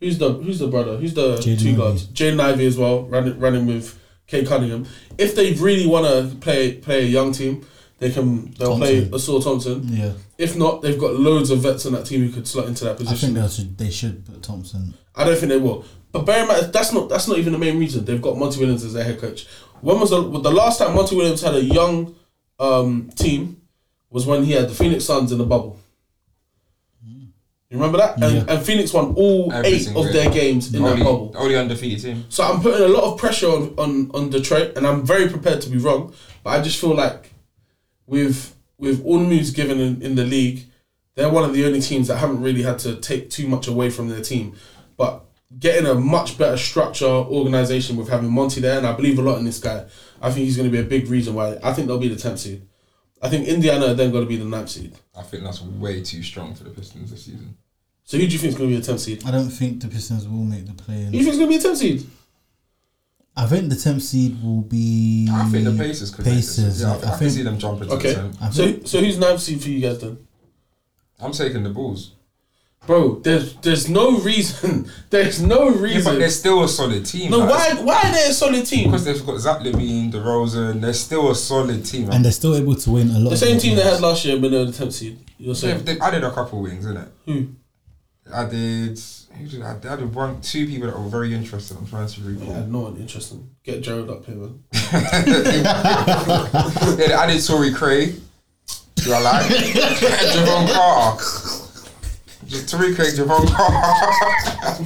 who's the who's the brother? Who's the two Ivey. guards? Jaden Ivey as well, running running with Cade Cunningham. If they really want to play play a young team, they can they'll play Thompson. Ausar Thompson. Yeah, If not, they've got loads of vets on that team who could slot into that position. I think they should they should put Thompson. I don't think they will. But bear in mind, that's not that's not even the main reason. They've got Monty Williams as their head coach. When was the the last time Monty Williams had a young um, team? Was when he had the Phoenix Suns in the bubble. You remember that? And, Yeah. and Phoenix won all Every eight of their games in that only, bubble. only undefeated team. So I'm putting a lot of pressure on, on, on Detroit, and I'm very prepared to be wrong. But I just feel like with with all the moves given in, in the league, they're one of the only teams that haven't really had to take too much away from their team. But getting a much better structure, organization with having Monty there, and I believe a lot in this guy. I think he's going to be a big reason why. I think they'll be the 10th seed. I think Indiana are then going to be the 9th seed. I think that's way too strong for the Pistons this season. So who do you think is going to be the 10th seed? I don't think the Pistons will make the play. You think is going to be the 10th seed? I think the tenth seed will be. I think the Pacers could make this. Pacers. Yeah, I, I, I, can see them jumping to Okay. the So so who's 9th seed for you guys then? I'm taking the Bulls. Bro, there's there's no reason. [LAUGHS] There's no Yeah, but reason. they're still a solid team. no, like, why why are they a solid team? Because they've got Zach LaVine, DeRozan. They're still a solid team. and they're still able to win a lot. The same their team they games. had last year, but they're the tenth seed. You're they've, saying they've added a couple wings, isn't it? who? I did. Who did I, I added one, two people that were very interested. I'm trying to recall. Yeah, recall. no one interesting. Get Jared up here, man. [LAUGHS] yeah, they added Torrey Craig. Do I like? [LAUGHS] Jevon Carter. Just Torrey Craig, Jevon Carter.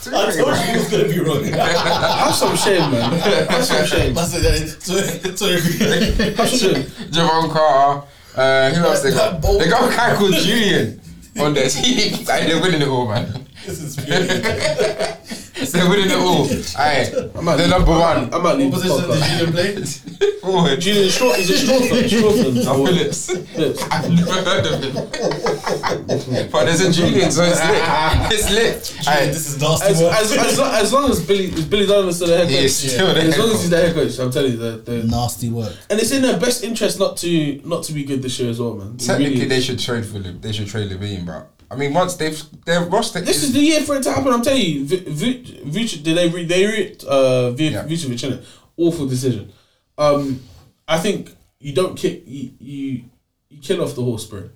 Torrey Craig, man. was gonna be wrong. [LAUGHS] Have some shame, man. Have some shame. [LAUGHS] That's it. So, so Have some shame. [LAUGHS] Jevon Carter. Uh, who else they got? They got a guy called Julian on their team. Like, they're winning it all, man. this is brilliant. They're winning it all. Alright, might they're leave- number one. I might leave What the position podcast. did you play? Forward. Julian Straw is it Strawford? Strawford. No, Phillips. Phillips. I've never heard of him. but there's a Julian, so it's lit. It's lit. Alright, This is nasty As, work. as, as, long, as long as Billy is Billy Donovan still the head coach, He is still the as long as he's the head coach, I'm telling you, they're, they're, nasty work. and it's in their best interest not to not to be good this year as well, man. Technically, really they should trade for LaVine. They should trade LaVine, bro. I mean, once they've their roster This is the year for it to happen. I'm telling you, V- V- did they re- they re- uh V- Yeah. Vucevic in it? Awful decision. Um, I think you don't kick you, you you kill off the horse, bro.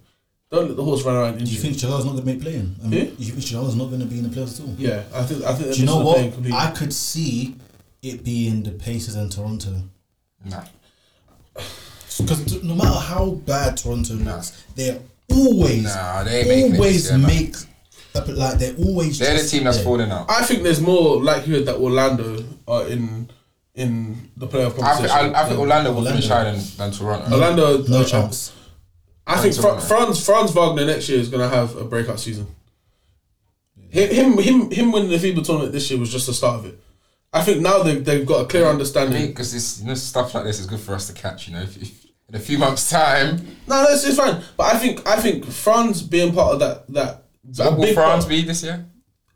Don't let the horse run around. Do you think Chicago's not going to make playing? I Who? mean, you think Chicago's not going to be in the playoffs at all? Yeah, I think I think. Do you know what? I could see it being the Pacers and Toronto. nah. [SIGHS] Because no matter how bad Toronto looks, they're always, Nah, they ain't always this year, make up like they're always. They're the team that's there. falling out. I think there's more likelihood that Orlando are in in the playoff I think, competition. I, I think Orlando will finish higher than, than Toronto. Orlando, No uh, chance. I think Fra- Franz Franz Wagner next year is gonna have a breakout season. Him him him, him winning the FIBA tournament this year was just the start of it. I think now they've, they've got a clear understanding. because this you know, stuff like this is good for us to catch. You know, if, if in a few months' time, No, no, it's, it's fine. But I think I think Franz being part of that that what will Franz part- be this year?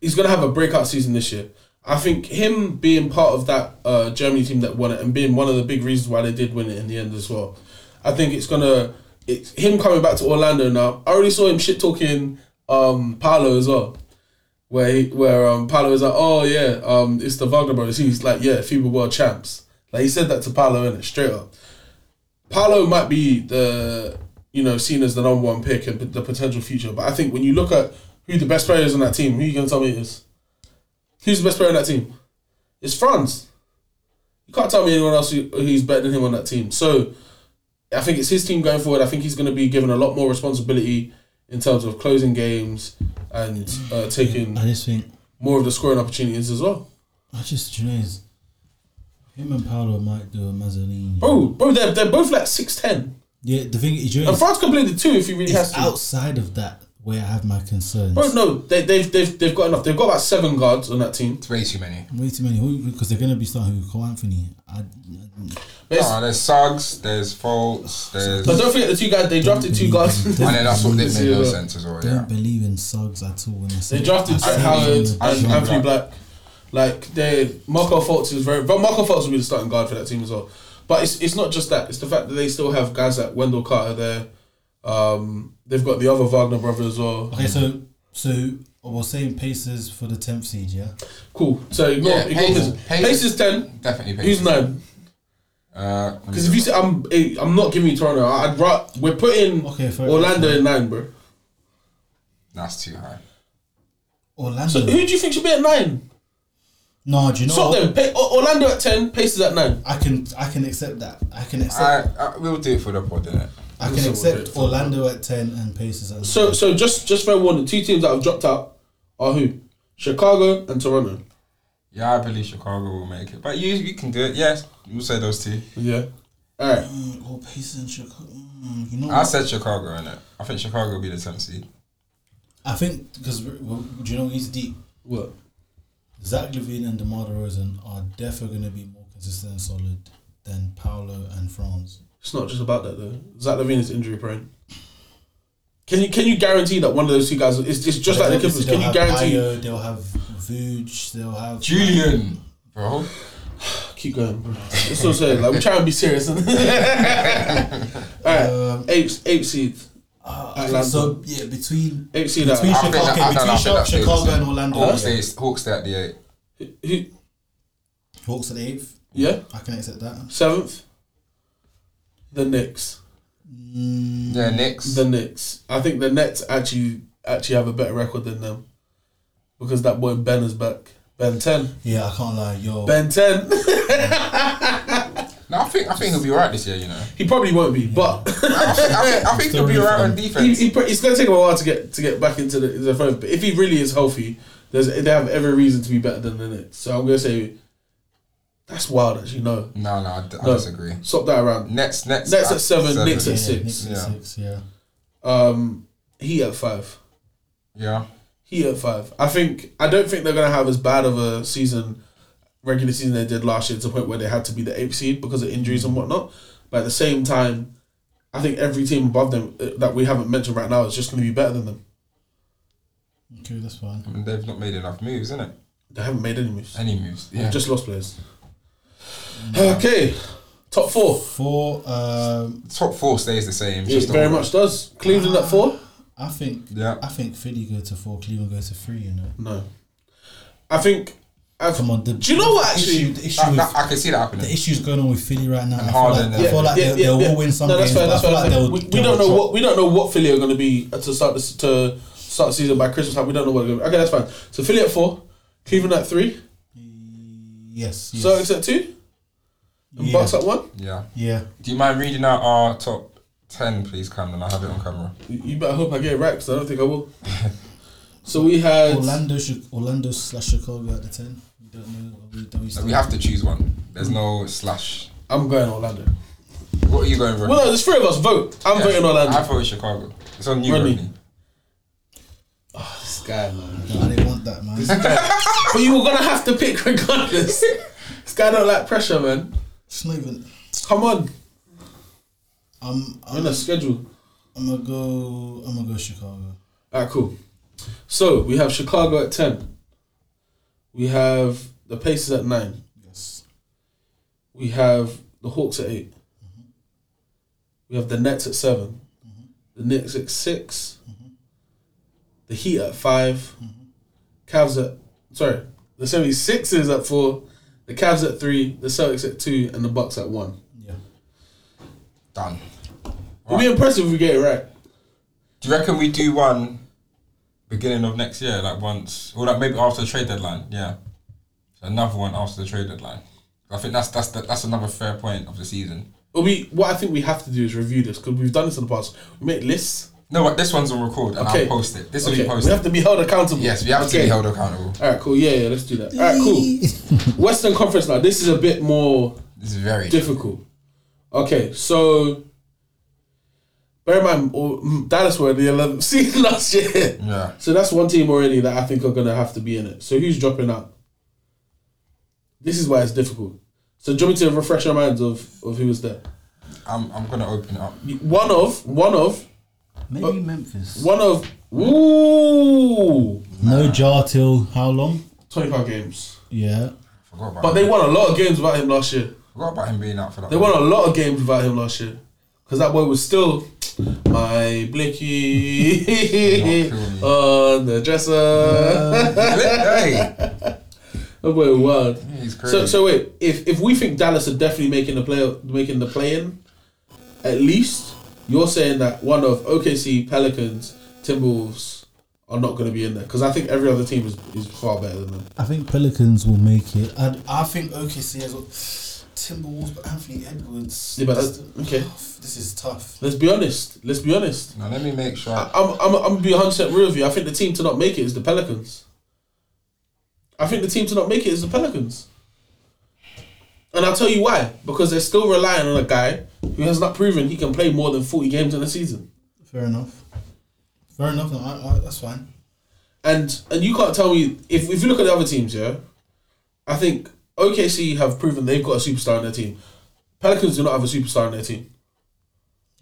he's gonna have a breakout season this year. I think him being part of that uh, Germany team that won it and being one of the big reasons why they did win it in the end as well. I think it's gonna it's him coming back to Orlando now. I already saw him shit talking um Paolo as well. Where he, where um Paolo was like, Oh yeah, um it's the Wagner brothers. He's like, Yeah, FIBA world champs. Like he said that to Paolo in it straight up. Paolo might be the you know seen as the number one pick and the potential future, but I think when you look at who the best players on that team, who you gonna tell me it is? Who's the best player on that team? It's Franz. You can't tell me anyone else who, who's better than him on that team. So I think it's his team going forward. I think he's going to be given a lot more responsibility in terms of closing games and uh, taking I just think more of the scoring opportunities as well. I just you know him and Paolo might do a Mazzolini. Bro, bro, they're, they're both like six ten, Yeah, the thing is, you know, and Franz can play the two if he really has it's to. outside of that where I have my concerns. Bro, no, they, they've they've they've got enough. They've got about seven guards on that team. It's way too many. Way too many because they're gonna be starting with Cole Anthony. I, But, it's- Oh, there's Suggs, there's Fultz, there's but don't forget the two guys. They drafted two guards. and then that's what did This make no [LAUGHS] sense as well. don't Yeah, believe in Suggs at all. When I say They drafted I Trent say Howard him and in the Anthony Black. Black. Like they, Markelle Fultz is very, but Markelle Fultz will be the starting guard for that team as well. But it's it's not just that; it's the fact that they still have guys like Wendell Carter there. Um, they've got the other Wagner brother as well. Okay, so so we're saying Pacers for the tenth seed, yeah. Cool. So ignore, Yeah, ignore Pacers- Pacers. Pacers- Pacers ten. definitely. Who's Pacers. nine? Uh, Because if you say I'm, eh, I'm not giving you Toronto. I'd ra- we're putting Okay, fair Orlando enough. in nine, bro. that's too high. Orlando. So who do you think should be at nine? No, do you know? Stop them. Pa- O- Orlando at ten, Pacers at nine. I can I can accept that. I can accept. I we'll do it for the pod, innit? I, can we'll do it accept Orlando at ten and Pacers at. So so just just fair the Two teams that have dropped out are who? Chicago and Toronto. Yeah, I believe Chicago will make it, but you you can do it. Yes, we'll say those two. Yeah. All right. Mm, oh, Pacers and Chicago. Mm, you know, I what? said Chicago, innit? I think Chicago will be the 10th seed. I think because do you know he's deep. What? Zach LaVine and DeMar DeRozan are definitely going to be more consistent and solid than Paolo and Franz. It's not just about that though. Zach LaVine is injury prone. Can you can you guarantee that one of those two guys is it's just like the Clippers? They'll Can you have guarantee? Ayo, they'll have Vooch. They'll have Julian, bro. [SIGHS] Keep going, bro. That's what I'm saying. Like we're trying to be serious. [LAUGHS] All right. Um, Eight eight seed. Uh, I Atlanta. so yeah, between Eight seed. between At, I think Chicago, that- okay, between I think that stays Chicago and Orlando. Hawks, yeah. stay, Hawks at the 8. who, Hawks at the eighth. yeah. I can accept that. Seventh. The Knicks. Mm, Yeah, Knicks. The Knicks. I think the Nets actually actually have a better record than them because that boy Ben is back. Ben ten. yeah, I can't lie, yo. Ben ten. [LAUGHS] [LAUGHS] no, I think I think he'll be alright this year, you know. he probably won't be, but [LAUGHS] I think, I think, I think he'll be alright on he, defense. he, pre- it's going to take him a while to get to get back into the, the phone. But if he really is healthy, there's they have every reason to be better than the Knicks. So I'm going to say that's wild. Actually, no, No, no, I, d- I No. disagree. swap that around. Nets, Nets, Nets at seven, Knicks yeah, at six. Knicks at Yeah. six. Yeah. Um, he at five. Yeah, He at five. I think I don't think they're gonna have as bad of a season, regular season they did last year to the point where they had to be the eighth seed because of injuries and whatnot. But at the same time, I think every team above them uh, that we haven't mentioned right now is just gonna be better than them. Okay, that's fine. I mean, they've not made enough moves, isn't it? They haven't made any moves. Any moves? They've Yeah. just lost players. Okay, top four. Four. Um, Top four stays the same. It just very the- much does. Cleveland at four. I think. Yeah. I think Philly go to four. Cleveland go to three. You know. No, I think. I've, Come on. The, Do you know what, the actually? Issue, the issue That, with, that, I can see that happening. the issues going on with Philly right now. I feel Harden like, and- I feel like Yeah, they, yeah, they yeah. will win some no, that's games, fair. but I That's feel fair. like they'll. we, we don't know drop- what we don't know what Philly are going to be to start this to start the season by Christmas time. We don't know what. They're gonna be. Okay, that's fine. So Philly at four, Cleveland at three, Yes. yes. Celtics at two, and Yeah. Bucks at one. Yeah. Yeah. Do you mind reading out our top ten, please, Camden? I have it on camera. You you better hope I get it right because I don't think I will. [LAUGHS] so we had Orlando, Orlando slash Chicago at the ten. We. We, don't we, So we have to choose one. There's no slash. I'm going Orlando. What are you going for? Well, no, there's three of us. Vote. I'm Yeah, voting Orlando. I voted Chicago. It's on you, Rodney. Rodney. Ah, this guy, man. No, I didn't want that, man. [LAUGHS] but you were gonna have to pick regardless. this guy don't like pressure, man. it's not even. Come on, I'm. I'm I'm, on a schedule. I'm gonna go. I'm gonna go Chicago. Alright, cool. So we have Chicago at ten. We have the Pacers at nine. Yes. We have the Hawks at 8 mm-hmm. We have the Nets at 7 mm-hmm. The Knicks at 6 mm-hmm. The Heat at 5 Cavs at sorry, the 76ers at four. The Cavs at three. The Celtics at two, and the Bucks at one. Yeah. Done. It'd be impressive if we get it right. Do you reckon we do one beginning of next year, like once, or like maybe after the trade deadline? Yeah, so another one after the trade deadline. I think that's that's that's another fair point of the season. But we, what I think we have to do is review this because we've done this in the past. We make lists. No, but this one's on record and Okay. I'll post it. This will Okay, be we posted. have to be held accountable. yes, we have to be held accountable. All right, cool. Yeah, yeah, let's do that. All right, cool. [LAUGHS] Western Conference now. This is a bit more This is very difficult. Okay, so bear in mind, or, mm, Dallas were the 11th [LAUGHS] seed last year. Yeah. So that's one team already that I think are going to have to be in it. So who's dropping out? This is why it's difficult. So do you want me to refresh our minds of, of who was there? I'm I'm gonna open it up. One of, one of, Maybe Uh, Memphis. one of, ooh, No Ja till how long? 25 games. Yeah. Forgot about. But they won a lot of games without him last year. forgot about him being out for that. They won a lot of games without him last year. Because that boy was still my blicky on the dresser. [LAUGHS] hey, that boy wild. He's crazy. So so wait, if if we think Dallas are definitely making the play making the play in, at least you're saying that one of OKC, Pelicans, Timberwolves are not going to be in there because I think every other team is, is far better than them. I think Pelicans will make it. I, I think OKC as well. Timberwolves, but Anthony Edwards. Yeah, but uh, that's that's- okay. tough. This is tough. Let's be honest. Let's be honest. now let me make sure. I- I'm I'm I'm gonna be 100 percent real with you. I think the team to not make it is the Pelicans. I think the team to not make it is the Pelicans. And I'll tell you why. Because they're still relying on a guy who has not proven he can play more than 40 games in a season. Fair enough. Fair enough. No, I, I, that's fine. And and you can't tell me if if you look at the other teams, yeah, I think OKC have proven they've got a superstar in their team. Pelicans do not have a superstar in their team.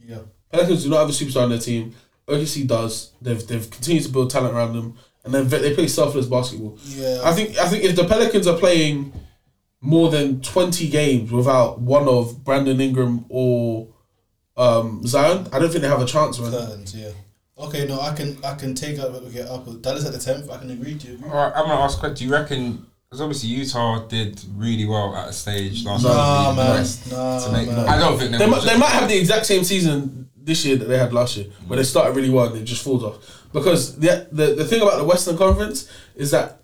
Yeah. Pelicans do not have a superstar in their team. OKC does. They've they've continued to build talent around them, and then they play selfless basketball. Yeah. I think I think if the Pelicans are playing more than twenty games without one of Brandon Ingram or um, Zion, I don't think they have a chance, man. Curtains, yeah. Okay, no, I can I can take out what we get up. Dallas at the tenth. I can agree to agree. All right, I'm gonna ask a. Do you reckon? Because obviously Utah did really well at a stage last Nah, year. man. Nah, to make man. I don't think they, They will might, they might have the exact same season this year that they had last year, where they started really well and it just falls off. Because the, the the thing about the Western Conference is that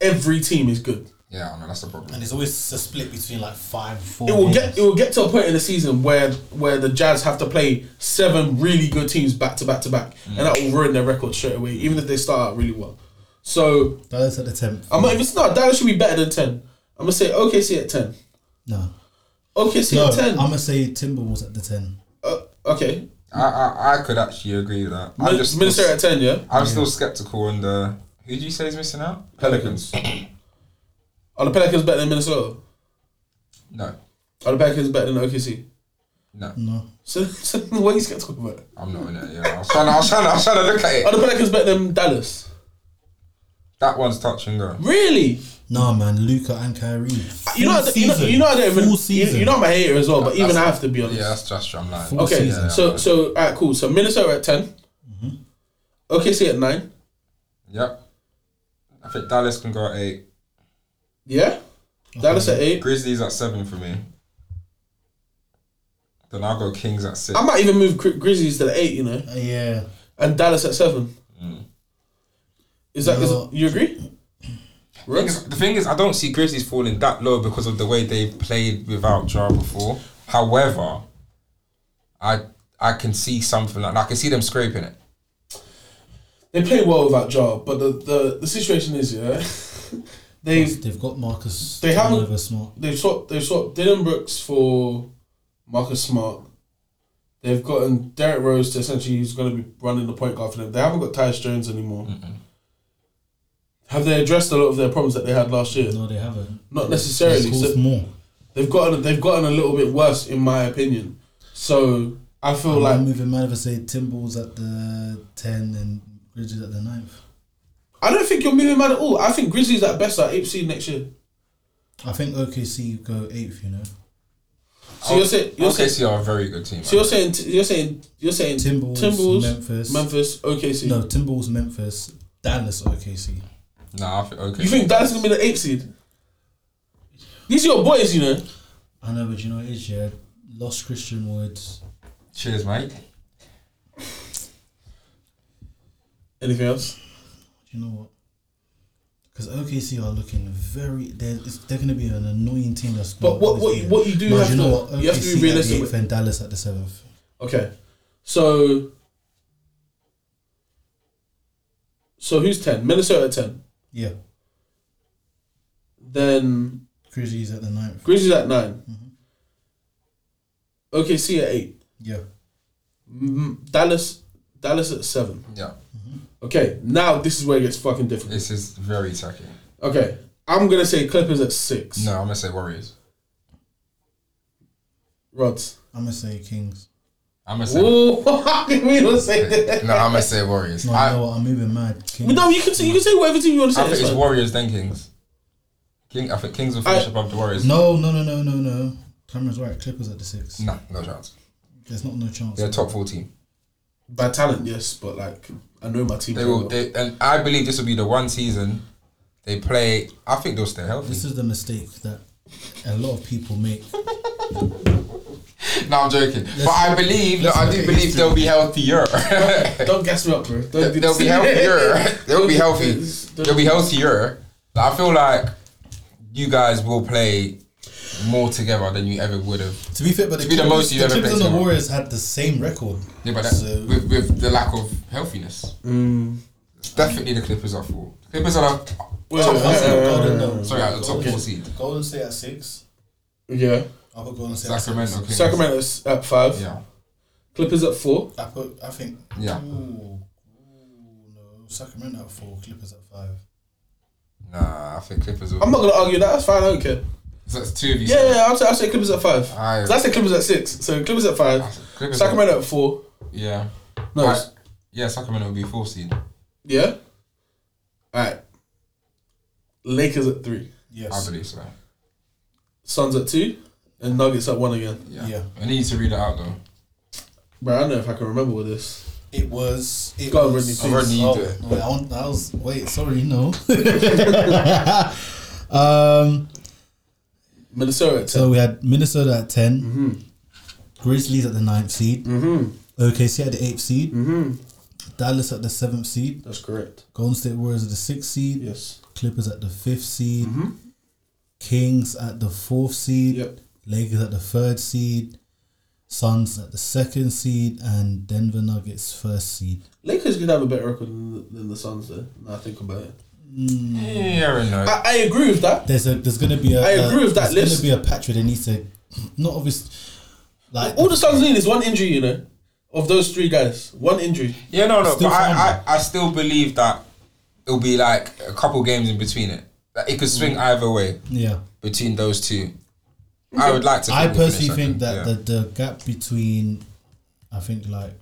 every team is good. Yeah, I know that's the problem. And it's always a split between like five, four. It will games. get it will get to a point in the season where where the Jazz have to play seven really good teams back to back to back, and that will ruin their record straight away, even if they start out really well. So Dallas at the tenth. I'm not even no Dallas should be better than ten. I'm gonna say OKC at ten. No. OKC No, at ten. I'm gonna say Timberwolves at the ten. uh, okay, I, I I could actually agree with that. I'm Min- just Minnesota at ten. Yeah. I'm still skeptical on the. Who do you say is missing out? Pelicans. [COUGHS] Are the Pelicans better than Minnesota? No, Are the Pelicans better than OKC? no, No. So, so [LAUGHS] what are you skeptical about? I'm not in it. Yeah, I was trying. To, I was trying. To, I was trying to look at it. Are the Pelicans better than Dallas? That one's touch and go. Really? No, man. Luka and Kyrie. You know, Full you know, you know, I don't even. Full You, season. you know, I'm a hater as well, but even I have to be honest. Yeah, that's just I'm lying. Full Okay, season. so so alright, cool. So Minnesota at 10 OKC at nine. Yep. I think Dallas can go at eight. Yeah, Dallas at eight. Grizzlies at seven for me. Then I'll go Kings at six. I might even move Gri- Grizzlies to the eight. You know, Uh, yeah. and Dallas at seven. Is that is No. you agree? Thing is- the thing is, I don't see Grizzlies falling that low because of the way they played without Ja before. However, I I can see something like I can see them scraping it. They play well without Ja, but the, the, the situation is yeah, [LAUGHS] they've They've got Marcus. They haven't- Turnover Smart. they've swapped they've swapped Dillon Brooks for Marcus Smart. They've gotten Derrick Rose to essentially who's going to be running the point guard for them. They haven't got Tyus Jones anymore. Have they addressed a lot of their problems that they had last year? No, they haven't. Not necessarily. It's So more. they've gotten they've gotten a little bit worse in my opinion. So I feel I'm like moving mad if I say Timberwolves at the ten and Grizzlies at the ninth. I don't think you're moving mad at all. I think Grizzlies at best are eighth seed next year. I think OKC go eighth. You know, So you're saying you're saying OKC are a very good team. so you're saying you're saying you're saying Timberwolves, Timberwolves, Memphis. Memphis, OKC. No, Timberwolves, Memphis, Dallas, OKC. Nah, I think okay. You think Dallas is gonna be the eighth seed? These are your boys, you know. I know, but you know what it is, yeah. Lost Christian Woods. Cheers, mate. Anything else? Do you know what? Because OKC are looking very. They're, they're going to be an annoying team. That's. But what what you- what you do Man, have you know to what? you have to OKC be at realistic. the With, and Dallas at the seventh. okay, so so who's ten? Minnesota at ten. Yeah, Then Grizzlies at the ninth. Grizzlies at 9 OKC at eight. Yeah, Mm, Dallas Dallas at seven. Yeah, Okay, now this is where it gets fucking difficult. this is very tacky. Okay, I'm gonna say Clippers at six. No, I'm gonna say Warriors. Rods. I'm gonna say Kings. I'm gonna say. Ooh, how can we not say that? No, I'm gonna say Warriors. No, I, no, I'm moving mad. Kings. No, you can say you can say whatever team you want to say. I think it's it's fine. Warriors then Kings. King, I think Kings will finish I- above the Warriors. No, no, no, no, no, no. Cameron's right. Clippers at the six. no, no chance. There's not no chance. They're a top four team. By talent, yes, but like I know my team. They will. They, and I believe this will be the one season They play. I think they'll stay healthy. This is the mistake that a lot of people make. [LAUGHS] [LAUGHS] No, I'm joking. but I believe, let's I do at believe history. they'll be healthier. [LAUGHS] Don't gas me up, bro. Don't do they'll be healthier. [LAUGHS] They'll be healthy. They'll be healthier. Like, I feel like you guys will play more together than you ever would have. To be fair, but To the be the most you've ever played and the. Warriors had the same record. Yeah, but that, So- with, with the lack of healthiness, Mm. it's definitely the Clippers are for. Clippers are the Wait, top wait, four wait, seed. wait, wait, Golden, no. Sorry, at the top Golden- four seed. Golden State at six. Yeah. I put Golden State at Sacramento. six. Kings. Sacramento's at five. Yeah, Clippers at four. I put. I think. Yeah. Ooh, ooh, no. Sacramento at four. Clippers at five. nah, I think Clippers. Will, I'm not gonna argue that. That's fine. I don't care. So that's two of you. Yeah, said. yeah. I'll say, I'll say Clippers at five. Aye. 'Cause I said Clippers at six. So Clippers at five. Clippers. Sacramento at four. Yeah. No. Aye. Yeah, Sacramento will be four seed. Yeah. All right. Lakers at three. Yes. I believe so. Suns at two. And Nuggets at one again. Yeah. Yeah. I need to read it out though. Bro, I don't know if I can remember all this. It was. It Go on, was. Rodney, please. Rodney, you Oh, it. wait, I, want, I was. Wait, sorry, no. [LAUGHS] um. Minnesota at ten. So we had Minnesota at 10 Mm-hmm. Grizzlies at the ninth seed, mm-hmm. OKC at the eighth seed, Mm-hmm. Dallas at the seventh seed, That's correct. Golden State Warriors at the sixth seed, Yes. Clippers at the fifth seed, Mm-hmm. Kings at the fourth seed, Yep. Lakers at the third seed, Suns at the second seed, and Denver Nuggets first seed. Lakers could have a better record than the, than the Suns, though. Now I think about it. Hmm. Yeah, I know. I, I agree with that. There's a there's gonna be a I agree a- with uh, that there's list. gonna be a patch where they need to not obvious like All the Suns need is one injury, you know, of those three guys. One injury. Yeah, no, no, Still but I, I, I still believe that it'll be like a couple games in between it. Like it could swing either way yeah. between those two. I would like to. I think we'll personally think that second, the, the gap between, I think like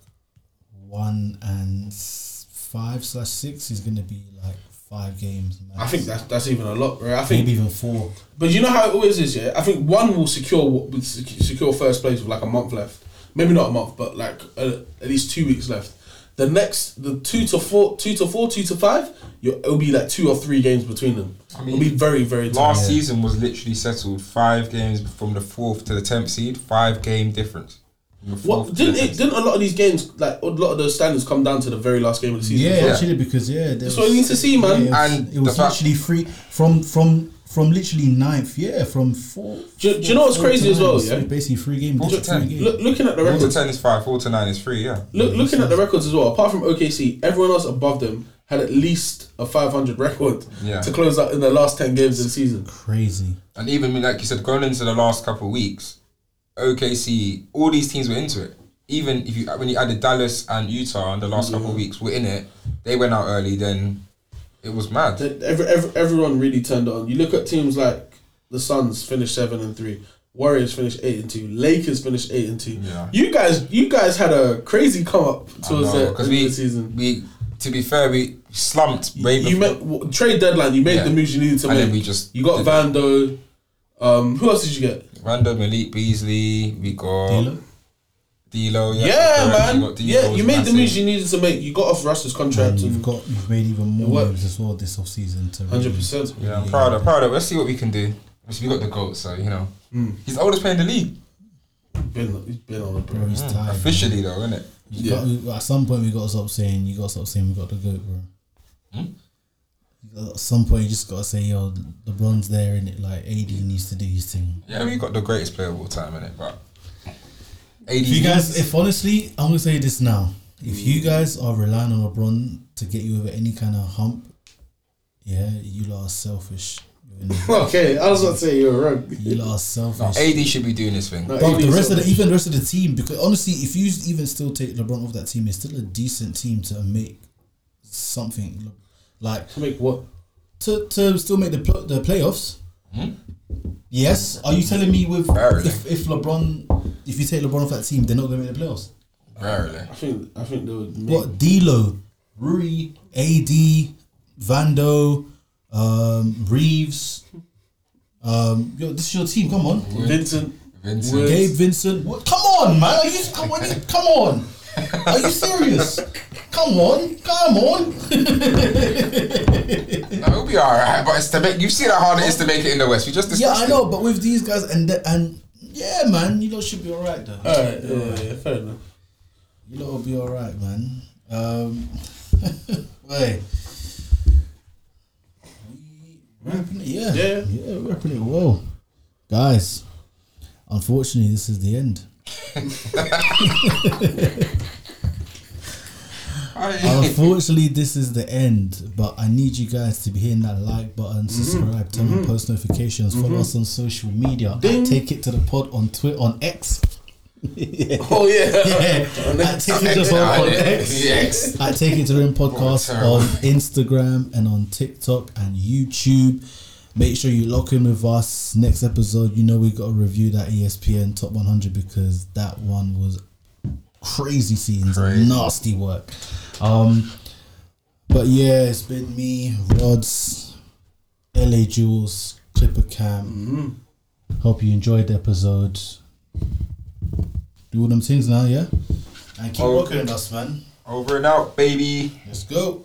one and five slash six is going to be like five games. Max. I think that's that's even a lot, right? I think, maybe even four. but you know how it always is, yeah. I think one will secure will secure first place with like a month left. Maybe not a month, but like uh, at least two weeks left. The next, the two to four, two to four, two to five, you it'll be like two or three games between them. I mean, it'll be very, very tight. Last season was literally settled five games from the fourth to the tenth seed, five game difference. From the fourth What didn't it? Didn't a lot of these games, like a lot of those standards, come down to the very last game of the season? Yeah, as well? actually, because yeah, there That's what I need to see, man. it was, And it was the fact- literally free from from from literally ninth. Yeah, from four. Do you- do you know what's crazy to as well, yeah? So basically three games. Four to 10. games. Look, looking at the Four to ten is five, four to nine is three. Yeah. look, looking at the records as well. Apart from OKC, everyone else above them had at least a 500 record Yeah. to close out in the last 10 games of the season. Crazy. And even like you said, going into the last couple of weeks, OKC, all these teams were into it. Even if you when you added Dallas and Utah in the last mm-hmm. couple of weeks, were in it. They went out early. Then it was mad. Every, every, everyone really turned on. You look at teams like the Suns finished seven and three, Warriors finished eight and two, Lakers finished eight and two. Yeah. You guys, you guys had a crazy come up towards know, the end of we the season. we to be fair, we slumped way You made trade deadline. You made Yeah. the moves you needed to and make. then we just you got Vando. Um, who else did you get? it. Random Malik Beasley. We got? D'Lo. Yeah, correct, man. we got D'Lo, Yeah, you made the moves you needed to make. You got off Russ's contract. And you've got you've made even more moves as well this off season to really- 100%. Yeah, I'm proud of proud of. Let's see what we can do. Obviously, we got the goat, so you know Mm. he's the oldest player in the league Been, he's been on it, bro. Bro, he's tired. officially, though, isn't it? You got- at some point, we got to stop saying. You got to stop saying we got the goat, bro. Hmm? At some point, you just got to say, "Yo, LeBron's there," and it like AD needs to do his thing. Yeah, we got the greatest player of all time in it, but AD. If you guys, if honestly, I'm gonna say this now. If you mm. guys are relying on LeBron to get you over any kind of hump, yeah, you lot are selfish. [LAUGHS] Okay, I was about to say you're wrong. You lot are no, selfish. AD should be doing this thing. No, But the rest of the even the rest of the team, because honestly, if you even still take LeBron off that team, it's still a decent team to make something like To make what? to, to still make the the playoffs. Hmm? Yes. Are you telling me with Barely. if, if LeBron, if you take LeBron off that team, they're not going to make the playoffs? Rarely. I think I think they would. Make, What D'Lo, Rui, AD, Vando, um, Reeves. Um, yo, this is your team. Come on, Vincent. Vincent. Wood. Gabe Vincent. What? Come on, man. Are you come on? Come on. Are you serious? Come on, come on. No, it'll be be alright, but it's to make. You've seen how hard it is to make it in the West. We just Yeah, discussed I it. know, but with these guys and the, and yeah, man, you lot should be alright though. Alright, yeah, yeah, yeah, fair enough. You lot will be alright, man. Um, [LAUGHS] wait. Wrapping it, yeah. Yeah. Yeah, we're wrapping it well. Guys, unfortunately, this is the end. [LAUGHS] [LAUGHS] [LAUGHS] Unfortunately, this is the end, but I need you guys to be hitting that like button, subscribe, turn on post notifications, follow us on social media. Ding. Take it to the pod on Twitter, on X. [LAUGHS] Oh yeah. [LAUGHS] yeah. At Take it to the on X. Yes. I take it to the podcast on Instagram and on TikTok and YouTube. Make sure you lock in with us. Next episode, you know we got to review that ESPN Top 100 because that one was crazy scenes, Crazy. nasty work. Um, but yeah, it's been me, Rods, LA Jules, Clipper Cam. Hope you enjoyed the episode. Do all them things now, yeah? And keep with us, man. Over and out, baby. Let's go.